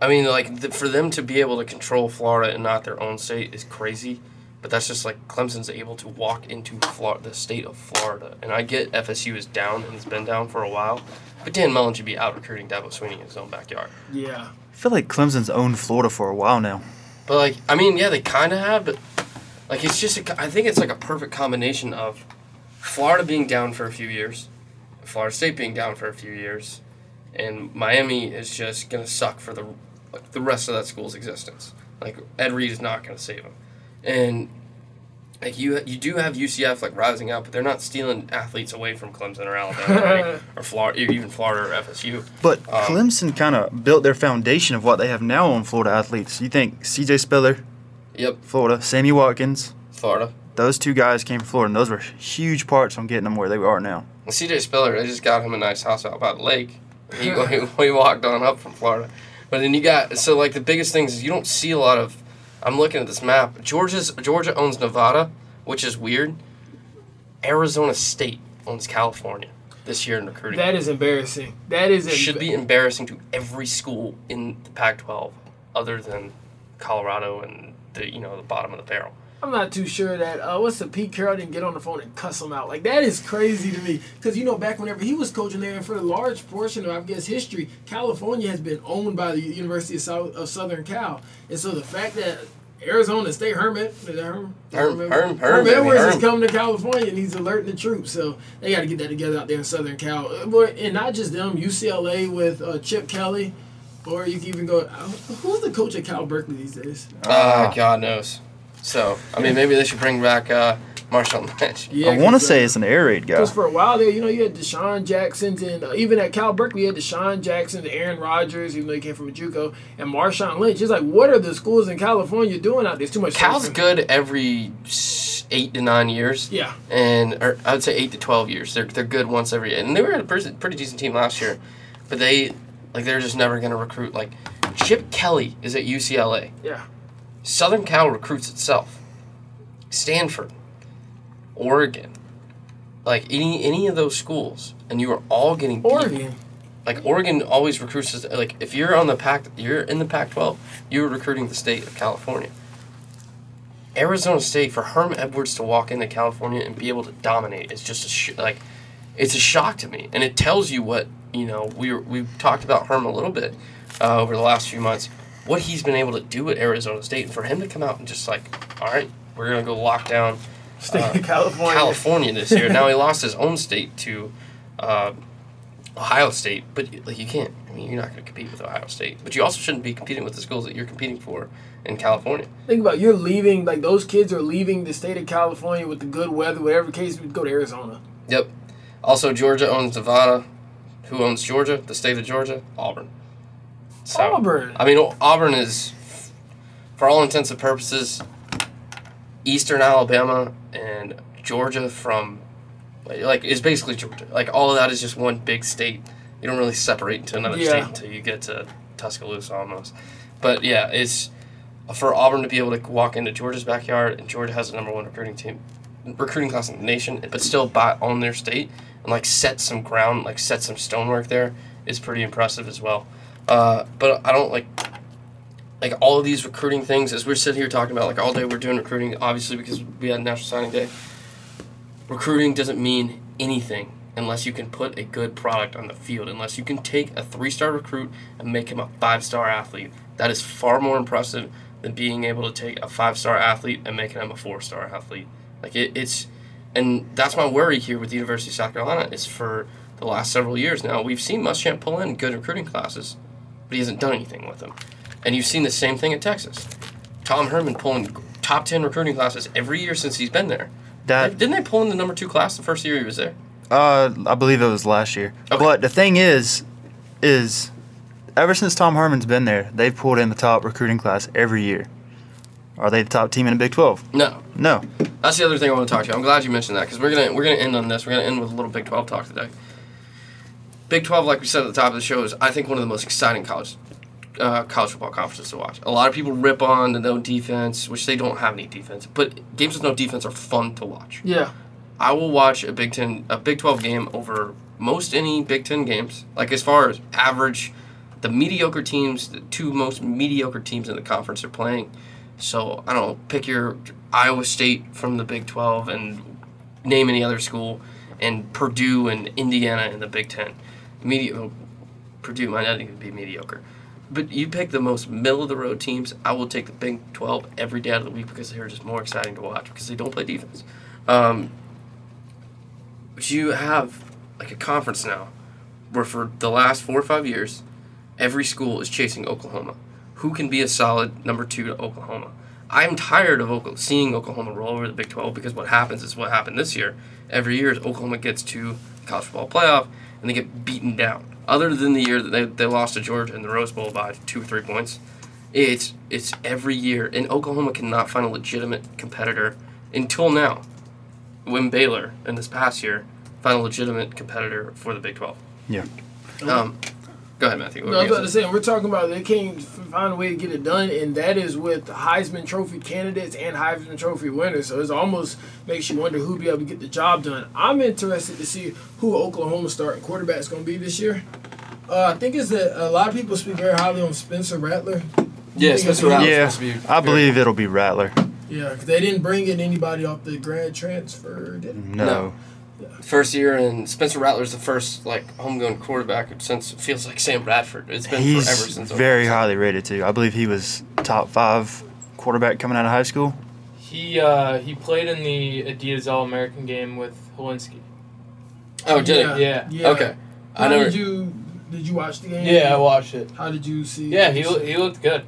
Speaker 1: I mean, like the, for them to be able to control Florida and not their own state is crazy, but that's just like Clemson's able to walk into Florida, the state of Florida. And I get FSU is down and has been down for a while, but Dan Mullen should be out recruiting Dabo Swinney in his own backyard.
Speaker 2: Yeah,
Speaker 4: I feel like Clemson's owned Florida for a while now.
Speaker 1: But like, I mean, yeah, they kind of have, but like, it's just, a, co- I think it's like a perfect combination of Florida being down for a few years, Florida State being down for a few years, and Miami is just gonna suck for the like, the rest of that school's existence. Like Ed Reed is not gonna save them, and like you you do have UCF like rising up, but they're not stealing athletes away from Clemson or Alabama or, any- or Florida, even Florida or FSU.
Speaker 4: But
Speaker 1: Um,
Speaker 4: Clemson kind of built their foundation of what they have now on Florida athletes. You think C.J. Spiller,
Speaker 1: Yep,
Speaker 4: Florida, Sammy Watkins,
Speaker 1: Florida.
Speaker 4: those two guys came from Florida, and those were huge parts on getting them where they are now.
Speaker 1: And CJ Spiller, they just got him a nice house out by the lake. He, he, he walked on up from Florida. But then you got so like the biggest things is you don't see a lot of. I'm looking at this map. Georgia's Georgia owns Nevada, which is weird. Arizona State owns California this year in recruiting.
Speaker 2: that is embarrassing. That is
Speaker 1: should be embarrassing to every school in the Pac-12, other than Colorado and the you know the bottom of the barrel.
Speaker 2: I'm not too sure that uh, what's the Pete Carroll didn't get on the phone and cuss him out. Like that is crazy to me. Because you know back whenever he was coaching there, and for a large portion of I guess history, California has been owned by the University of, South, of Southern Cal, and so the fact that Arizona State Herman, is that Herm,
Speaker 1: Herm-
Speaker 2: Herm,
Speaker 1: Herm- Herm,
Speaker 2: Herm
Speaker 1: baby,
Speaker 2: Edwards is coming to California and he's alerting the troops. So they got to get that together out there in Southern Cal. Uh, And not just them, UCLA with uh, Chip Kelly, or you can even go. uh, Who's the coach at Cal Berkeley these days?
Speaker 1: Uh, God knows. So, I mean, maybe they should bring back uh, Marshawn Lynch.
Speaker 2: Yeah,
Speaker 4: I want to say
Speaker 2: uh,
Speaker 4: it's an air raid guy.
Speaker 2: Because for a while there, you know, you had DeSean Jacksons and uh, even at Cal Berkeley, you had DeSean Jackson, Aaron Rodgers, even though he came from a JUCO, and Marshawn Lynch. It's like, what are the schools in California doing out there? It's too much.
Speaker 1: Cal's
Speaker 2: service.
Speaker 1: good every eight to nine years.
Speaker 2: Yeah.
Speaker 1: and or I would say eight to twelve years. They're they're good once every, year, and they were a pretty, pretty decent team last year, but they like they're just never gonna recruit. Like Chip Kelly is at UCLA.
Speaker 2: Yeah.
Speaker 1: Southern Cal recruits itself. Stanford, Oregon, like any any of those schools, and you are all getting beat.
Speaker 2: Oregon.
Speaker 5: Like Oregon always recruits. Like if you're on the Pac, you're in the Pac-12. You're recruiting the state of California. Arizona State for Herm Edwards to walk into California and be able to dominate is just a sh- like, it's a shock to me, and it tells you what you know. We were, we've talked about Herm a little bit uh, over the last few months, what he's been able to do at Arizona State, and for him to come out and just like, all right, we're gonna go lock down
Speaker 2: State
Speaker 1: uh,
Speaker 2: of California.
Speaker 1: California this year. now he lost his own state to uh, Ohio State, but like you can't. I mean, you're not going to compete with Ohio State, but you also shouldn't be competing with the schools that you're competing for in California.
Speaker 2: Think about it, you're leaving like those kids are leaving the state of California with the good weather, whatever case, we'd go to Arizona.
Speaker 1: Yep. Also, Georgia owns Nevada. Who owns Georgia? The state of Georgia? Auburn. So,
Speaker 2: Auburn.
Speaker 1: I mean, Auburn is, for all intents and purposes, Eastern Alabama and Georgia from, like, is basically Georgia. Like, all of that is just one big state. You don't really separate into another
Speaker 2: Yeah.
Speaker 1: state until you get to Tuscaloosa almost. But yeah, it's for Auburn to be able to walk into Georgia's backyard, and Georgia has the number one recruiting team, recruiting class in the nation, but still buy on their state and like set some ground, like set some stonework there is pretty impressive as well. Uh, but I don't like like all of these recruiting things as we're sitting here talking about like all day we're doing recruiting obviously because we had national signing day. Recruiting doesn't mean anything unless you can put a good product on the field unless you can take a three-star recruit and make him a five-star athlete. That is far more impressive than being able to take a five-star athlete and making him a four-star athlete. Like it, it's and that's my worry here with the university of south carolina is for the last several years now we've seen muschamp pull in good recruiting classes but he hasn't done anything with them and you've seen the same thing at texas tom herman pulling top 10 recruiting classes every year since he's been there
Speaker 4: That
Speaker 1: didn't they pull in the number two class the first year he was there?
Speaker 4: Uh, I believe it was last year.
Speaker 1: Okay.
Speaker 4: But the thing is, is ever since Tom Herman's been there, they've pulled in the top recruiting class every year. Are they the top team in the Big Twelve?
Speaker 1: No,
Speaker 4: No.
Speaker 1: that's the other thing I want to talk to you. I'm glad you mentioned that because we're gonna we're gonna end on this. We're gonna end with a little Big 12 talk today. Big 12, like we said at the top of the show, is I think one of the most exciting college uh, college football conferences to watch. A lot of people rip on the no defense, which they don't have any defense, but games with no defense are fun to watch.
Speaker 2: Yeah.
Speaker 1: I will watch a Big Ten, a Big Twelve game over most any Big Ten games. Like as far as average, the mediocre teams, the two most mediocre teams in the conference are playing. So I don't know, pick your Iowa State from the Big Twelve and name any other school, and Purdue and Indiana in the Big Ten. Medi- well, Purdue might not even be mediocre. But you pick the most middle of the road teams. I will take the Big 12 every day out of the week because they're just more exciting to watch because they don't play defense. Um, but you have like a conference now where for the last four or five years, every school is chasing Oklahoma. Who can be a solid number two to Oklahoma? I'm tired of Oklahoma, seeing Oklahoma roll over the Big 12 because what happens is what happened this year. Every year, is Oklahoma gets to the college football playoff and they get beaten down. Other than the year that they, they lost to Georgia in the Rose Bowl by two or three points, it's it's every year, and Oklahoma cannot find a legitimate competitor until now. When Baylor in this past year found a legitimate competitor for the Big 12.
Speaker 4: Yeah.
Speaker 1: Um, go ahead, Matthew. What
Speaker 2: No, I was about
Speaker 1: gonna say?
Speaker 2: say, we're talking about they can't find a way to get it done, and that is with Heisman Trophy candidates and Heisman Trophy winners. So it almost makes you wonder who'd be able to get the job done. I'm interested to see who Oklahoma's starting quarterback is going to be this year. Uh, I think it's that a lot of people speak very highly on Spencer Rattler. You
Speaker 1: Yeah, Spencer
Speaker 2: it's-
Speaker 1: Rattler's
Speaker 4: Yeah,
Speaker 1: be
Speaker 4: I believe it'll be Rattler.
Speaker 2: Yeah, because they didn't bring in anybody off the grad transfer, did they?
Speaker 4: No.
Speaker 1: No. First year, and Spencer Rattler's the first like homegrown quarterback since it feels like Sam Bradford. It's been
Speaker 4: He's
Speaker 1: forever since.
Speaker 4: very highly rated too. I believe he was top five quarterback coming out of high school.
Speaker 6: He uh, he played in the Adidas All American game with Hilinski.
Speaker 1: Oh, did
Speaker 2: yeah,
Speaker 1: he?
Speaker 6: Yeah.
Speaker 2: yeah.
Speaker 1: Okay.
Speaker 2: How
Speaker 1: I never.
Speaker 2: did you did you watch the game?
Speaker 6: Yeah, I watched it.
Speaker 2: How did you see?
Speaker 6: Yeah, he loo- he looked good.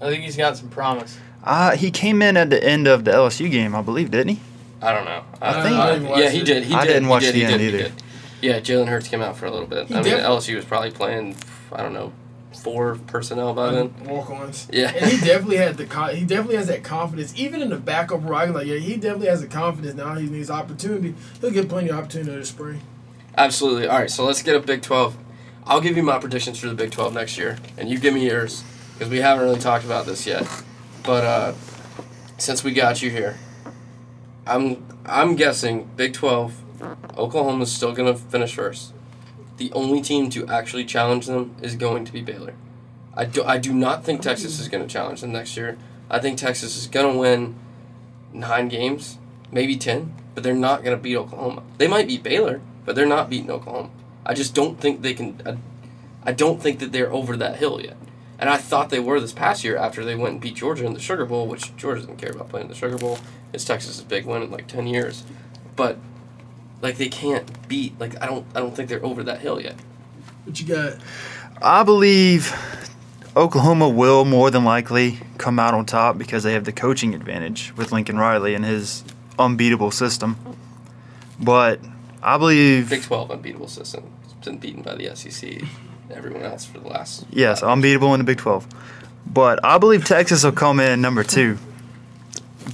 Speaker 6: I think he's got some promise.
Speaker 4: Uh, he came in at the end of the LSU game, I believe, didn't he?
Speaker 1: I don't know.
Speaker 2: I
Speaker 4: think-
Speaker 2: I didn't watch
Speaker 1: yeah, he did. He
Speaker 4: I
Speaker 1: did.
Speaker 4: didn't
Speaker 1: he
Speaker 4: watch
Speaker 1: did,
Speaker 4: the end
Speaker 1: did,
Speaker 4: either.
Speaker 1: Yeah, Jalen Hurts came out for a little bit.
Speaker 2: He
Speaker 1: I mean,
Speaker 2: def-
Speaker 1: LSU was probably playing. I don't know, four personnel by then.
Speaker 2: Walk ons.
Speaker 1: Yeah.
Speaker 2: And he definitely had the con- he definitely has that confidence. Even in the backup role, I'm like, yeah, he definitely has the confidence now. He needs opportunity. He'll get plenty of opportunity this spring.
Speaker 1: Absolutely. All right, so let's get a Big 12. I'll give you my predictions for the Big 12 next year, and you give me yours, because we haven't really talked about this yet. But uh, since we got you here, I'm I'm guessing Big 12, Oklahoma's still going to finish first. The only team to actually challenge them is going to be Baylor. I do, I do not think Texas is going to challenge them next year. I think Texas is going to win nine games, maybe 10, but they're not going to beat Oklahoma. They might beat Baylor, but they're not beating Oklahoma. I just don't think they can. I, I don't think that they're over that hill yet. And I thought they were this past year after they went and beat Georgia in the Sugar Bowl, which Georgia doesn't care about playing the Sugar Bowl. It's Texas' big win in like ten years, but like they can't beat. Like I don't. I don't think they're over that hill yet.
Speaker 2: What you got?
Speaker 4: I believe Oklahoma will more than likely come out on top because they have the coaching advantage with Lincoln Riley and his unbeatable system. But I believe
Speaker 1: Big Twelve unbeatable system. It's been beaten by the SEC, everyone else for the last.
Speaker 4: Yes, unbeatable in the Big 12. But I believe Texas will come in at number two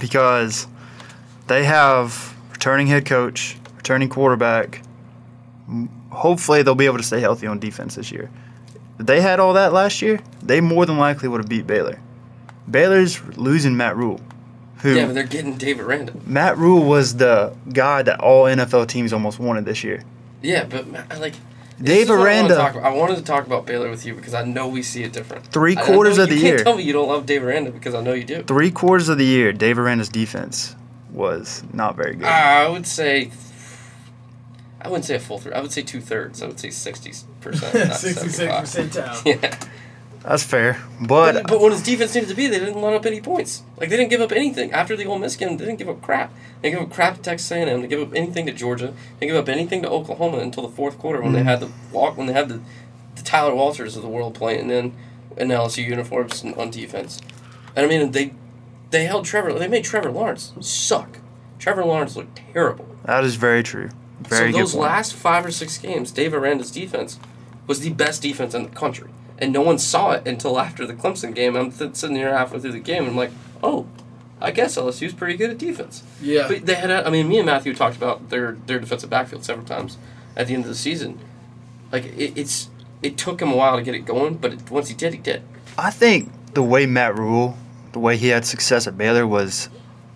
Speaker 4: because they have returning head coach, returning quarterback. Hopefully, they'll be able to stay healthy on defense this year. If they had all that last year, they more than likely would have beat Baylor. Baylor's losing Matt Rhule, who
Speaker 1: Yeah, but they're getting Dave Aranda.
Speaker 4: Matt Rhule was the guy that all NFL teams almost wanted this year.
Speaker 1: Yeah, but like. This
Speaker 4: Dave
Speaker 1: is what I wanna
Speaker 4: Aranda-
Speaker 1: I wanted to talk about Baylor with you because I know we see it different.
Speaker 4: Three
Speaker 1: I- I
Speaker 4: quarters
Speaker 1: know
Speaker 4: of the
Speaker 1: you
Speaker 4: year.
Speaker 1: can't tell me you don't love Dave Aranda because I know you do.
Speaker 4: Three quarters of the year, Dave Aranda's defense was not very good.
Speaker 1: I would say. I wouldn't say a full three. I would say two thirds. I would say sixty percent.
Speaker 2: Sixty-six percentile.
Speaker 1: Yeah,
Speaker 4: That's fair,
Speaker 1: but,
Speaker 4: but
Speaker 1: when his defense needed to be, they didn't let up any points. Like they didn't give up anything after the Ole Miss game. They didn't give up crap. They give up crap to Texas A&M. They give up anything to Georgia. They didn't give up anything to Oklahoma until the fourth quarter when they mm. had the walk when they had the, the Tyler Walters of the world playing in in LSU uniforms and on defense. And I mean they they held Trevor. They made Trevor Lawrence suck. Trevor Lawrence looked terrible.
Speaker 4: that is very true. Very
Speaker 1: so
Speaker 4: good.
Speaker 1: those
Speaker 4: point.
Speaker 1: last five or six games, Dave Aranda's defense was the best defense in the country, and no one saw it until after the Clemson game. I'm th- sitting here halfway through the game, and I'm like, oh, I guess LSU's pretty good at defense.
Speaker 2: Yeah.
Speaker 1: But they had, a, I mean, me and Matthew talked about their their defensive backfield several times at the end of the season. Like it, it's it took him a while to get it going, but it, once he did, he did.
Speaker 4: I think the way Matt Rhule, the way he had success at Baylor was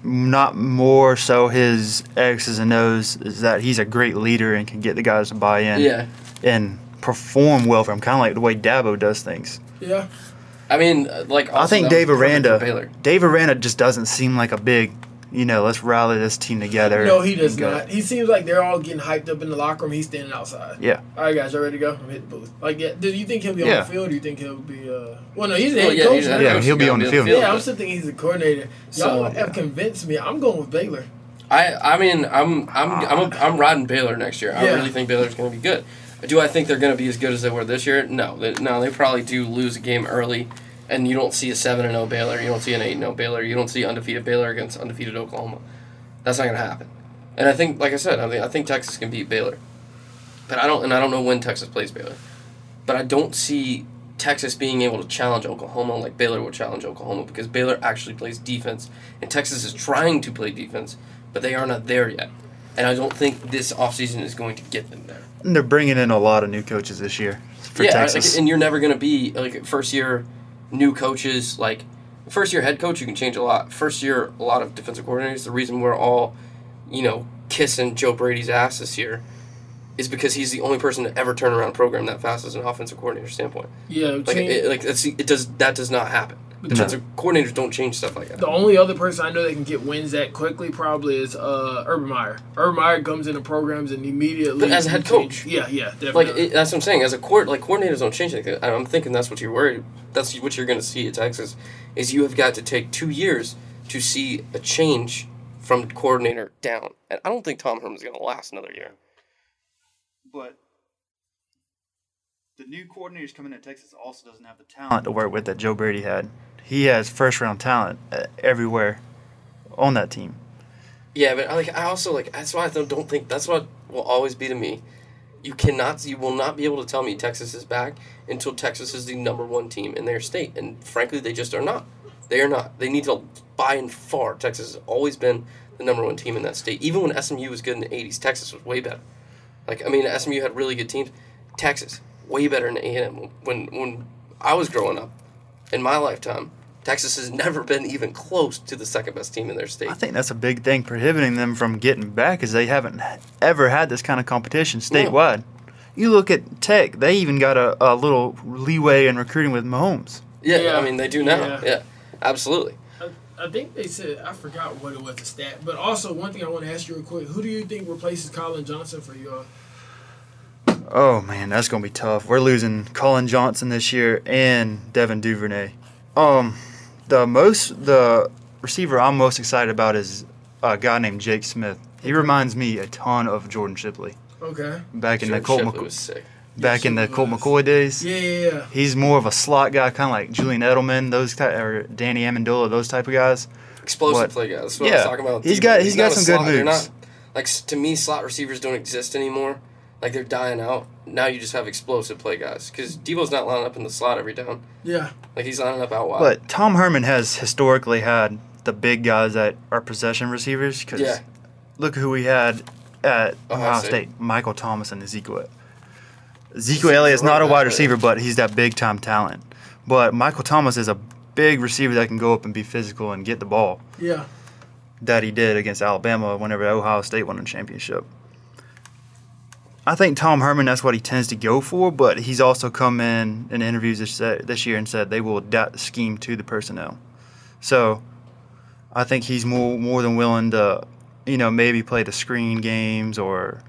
Speaker 4: not more so his X's and O's is that he's a great leader and can get the guys to buy in
Speaker 1: Yeah.
Speaker 4: and perform well for him, kind of like the way Dabo does things.
Speaker 2: Yeah.
Speaker 1: I mean, like
Speaker 4: I think Dave
Speaker 1: was
Speaker 4: Aranda, Dave Aranda just doesn't seem like a big, you know, let's rally this team together.
Speaker 2: No, he does not. He seems like they're all getting hyped up in the locker room. He's standing outside.
Speaker 4: Yeah.
Speaker 2: All right, guys, y'all ready to go? I'm hitting the booth. Like, yeah. Do you think he'll be on
Speaker 4: Yeah.
Speaker 2: the field? Or do you think he'll be? uh Well, no, he's the
Speaker 1: Well,
Speaker 2: head
Speaker 1: yeah,
Speaker 2: coach.
Speaker 1: he's the
Speaker 2: now.
Speaker 1: head
Speaker 4: Yeah, he'll be on the
Speaker 1: on
Speaker 4: field.
Speaker 2: Yeah, I'm still thinking he's the coordinator. Y'all
Speaker 1: So,
Speaker 2: have
Speaker 4: yeah.
Speaker 2: convinced me. I'm going with Baylor.
Speaker 1: I I mean I'm I'm I'm a, I'm riding Baylor next year. I really think Baylor's going to be good. Do I think they're going to be as good as they were this year? No. They, no, they probably do lose a game early, and you don't see a seven and zero Baylor. You don't see an eight and zero Baylor. You don't see undefeated Baylor against undefeated Oklahoma. That's not going to happen. And I think, like I said, I mean, I think Texas can beat Baylor, but I don't, and I don't know when Texas plays Baylor, but I don't see Texas being able to challenge Oklahoma like Baylor will challenge Oklahoma because Baylor actually plays defense, and Texas is trying to play defense, but they are not there yet. And I don't think this offseason is going to get them there.
Speaker 4: And they're bringing in a lot of new coaches this year for
Speaker 1: yeah,
Speaker 4: Texas.
Speaker 1: like, and you're never going to be like first year new coaches. Like first year head coach, you can change a lot. First year, a lot of defensive coordinators. The reason we're all, you know, kissing Joe Brady's ass this year is because he's the only person to ever turn around a program that fast as an offensive coordinator standpoint.
Speaker 2: Yeah,
Speaker 1: Like it, like it's, it does that does not happen. Defensive coordinators don't change stuff like that.
Speaker 2: The only other person I know that can get wins that quickly probably is uh, Urban Meyer. Urban Meyer comes into programs and immediately.
Speaker 1: But as a head coach.
Speaker 2: Yeah, yeah, definitely.
Speaker 1: Like it, that's what I'm saying. As a court, like coordinators don't change anything. And I'm thinking that's what you're worried. That's what you're going to see at Texas, is you have got to take two years to see a change from coordinator down. And I don't think Tom Herman's going to last another year.
Speaker 4: But the new coordinators coming in Texas also doesn't have the talent to work with that Joe Brady had. He has first round talent uh, everywhere on that team.
Speaker 1: Yeah, but like I also like that's why I don't, don't think that's what will always be to me. You cannot, you will not be able to tell me Texas is back until Texas is the number one team in their state, and frankly, they just are not. They are not. They need to by and far. Texas has always been the number one team in that state. Even when SMU was good in the '80s, Texas was way better. Like I mean, SMU had really good teams. Texas way better than A&M. When when I was growing up, in my lifetime, Texas has never been even close to the second best team in their state.
Speaker 4: I think that's a big thing prohibiting them from getting back is they haven't ever had this kind of competition statewide. You look at Tech; they even got a, a little leeway in recruiting with Mahomes.
Speaker 1: Yeah,
Speaker 2: Yeah.
Speaker 1: I mean they do now.
Speaker 2: Yeah.
Speaker 1: Yeah, absolutely.
Speaker 2: I, I think they said I forgot what it was the stat, but also one thing I want to ask you real quick: Who do you think replaces Collin Johnson for y'all?
Speaker 4: Oh man, that's gonna be tough. We're losing Collin Johnson this year and Devin Duvernay. Um, the most the receiver I'm most excited about is a guy named Jake Smith. He reminds me a ton of Jordan Shipley
Speaker 2: Okay.
Speaker 4: back in the Colt
Speaker 1: Shipley
Speaker 4: McCoy,
Speaker 1: was sick.
Speaker 4: back in the
Speaker 2: Shipley
Speaker 4: Colt
Speaker 2: was.
Speaker 4: McCoy days.
Speaker 2: Yeah, yeah, yeah.
Speaker 4: He's more of a slot guy, kind of like Julian Edelman, those type, or Danny Amendola, those type of guys.
Speaker 1: Explosive
Speaker 4: What?
Speaker 1: play guys. That's what I
Speaker 4: Yeah.
Speaker 1: was talking about. with
Speaker 4: He's
Speaker 1: Deebo.
Speaker 4: got- he's got some good
Speaker 1: slot- they're
Speaker 4: moves.
Speaker 1: Not, like to me, slot receivers don't exist anymore. Like they're dying out. Now you just have explosive play guys because Deebo's not lining up in the slot every down.
Speaker 2: Yeah.
Speaker 1: Like he's lining up out wide.
Speaker 4: But Tom Herman has historically had the big guys that are possession receivers. Because
Speaker 1: Yeah.
Speaker 4: look who we had at
Speaker 1: Ohio
Speaker 4: Ohio
Speaker 1: State.
Speaker 4: State: Michael Thomas and Ezekiel. Ezekiel Elliott's not a wide receiver, but he's that big time talent. But Michael Thomas is a big receiver that can go up and be physical and get the ball.
Speaker 2: Yeah.
Speaker 4: that he did against Alabama whenever Ohio State won a championship. I think Tom Herman, that's what he tends to go for, but he's also come in in interviews this, this year and said they will adapt the scheme to the personnel. So I think he's more more than willing to, you know, maybe play the screen games or,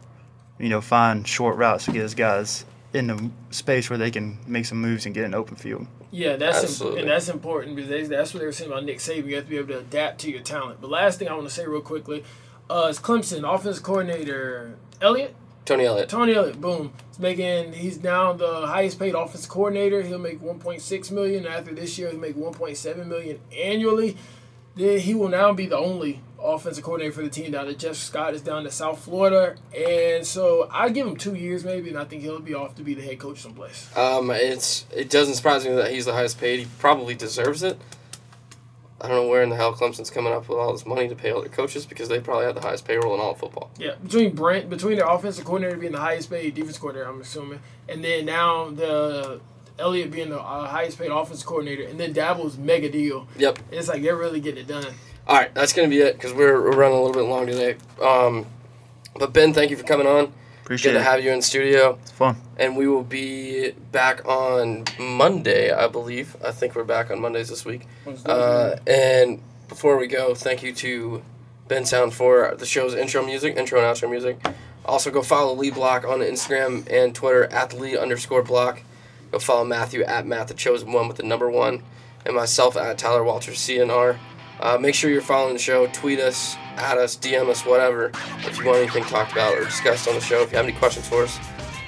Speaker 4: you know, find short routes to get his guys in the space where they can make some moves and get an open field.
Speaker 2: Yeah, that's im- and that's important because they, that's what they were saying about Nick Saban. You have to be able to adapt to your talent. But last thing I want to say real quickly uh, is Clemson offensive coordinator Elliott
Speaker 1: Tony Elliott.
Speaker 2: Tony Elliott. Boom, he's making he's now the highest paid offensive coordinator. He'll make 1.6 million after this year. He'll make 1.7 million annually. Then he will now be the only offensive coordinator for the team down there. Jeff Scott is down to South Florida, and so I give him two years maybe, and I think he'll be off to be the head coach someplace.
Speaker 1: Um, it's it doesn't surprise me that he's the highest paid. He probably deserves it. I don't know where in the hell Clemson's coming up with all this money to pay all their coaches because they probably have the highest payroll in all of football.
Speaker 2: Yeah, between Brent, between their offensive coordinator being the highest paid defense coordinator, I'm assuming, and then now the Elliott being the uh, highest paid offensive coordinator, and then Dabo's mega deal.
Speaker 1: Yep.
Speaker 2: It's like they're really getting it done.
Speaker 1: All right, that's gonna be it because we're, we're running a little bit long today. Um, but Ben, thank you for coming on.
Speaker 4: Appreciate
Speaker 1: Good to
Speaker 4: it.
Speaker 1: have you in studio,
Speaker 4: It's fun.
Speaker 1: and we will be back on Monday, I believe. I think we're back on Mondays this week. Uh, and before we go, thank you to Bensound for the show's intro music, intro and outro music. Also, go follow Lead Block on Instagram and Twitter at Lee underscore Block. Go follow Matthew at Matt the Chosen One with the number one, and myself at Tyler Walters CNR. Uh, make sure you're following the show. Tweet us, at us, DM us, whatever. If you want anything talked about or discussed on the show, if you have any questions for us,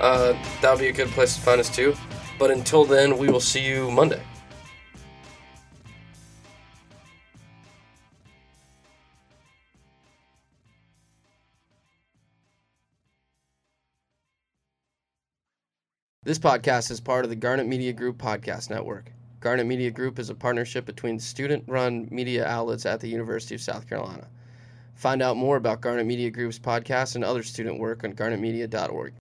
Speaker 1: uh, that would be a good place to find us too. But until then, we will see you Monday. This podcast is part of the Garnet Media Group podcast network. Garnet Media Group is a partnership between student run media outlets at the University of South Carolina. Find out more about Garnet Media Group's podcast and other student work on garnetmedia.org.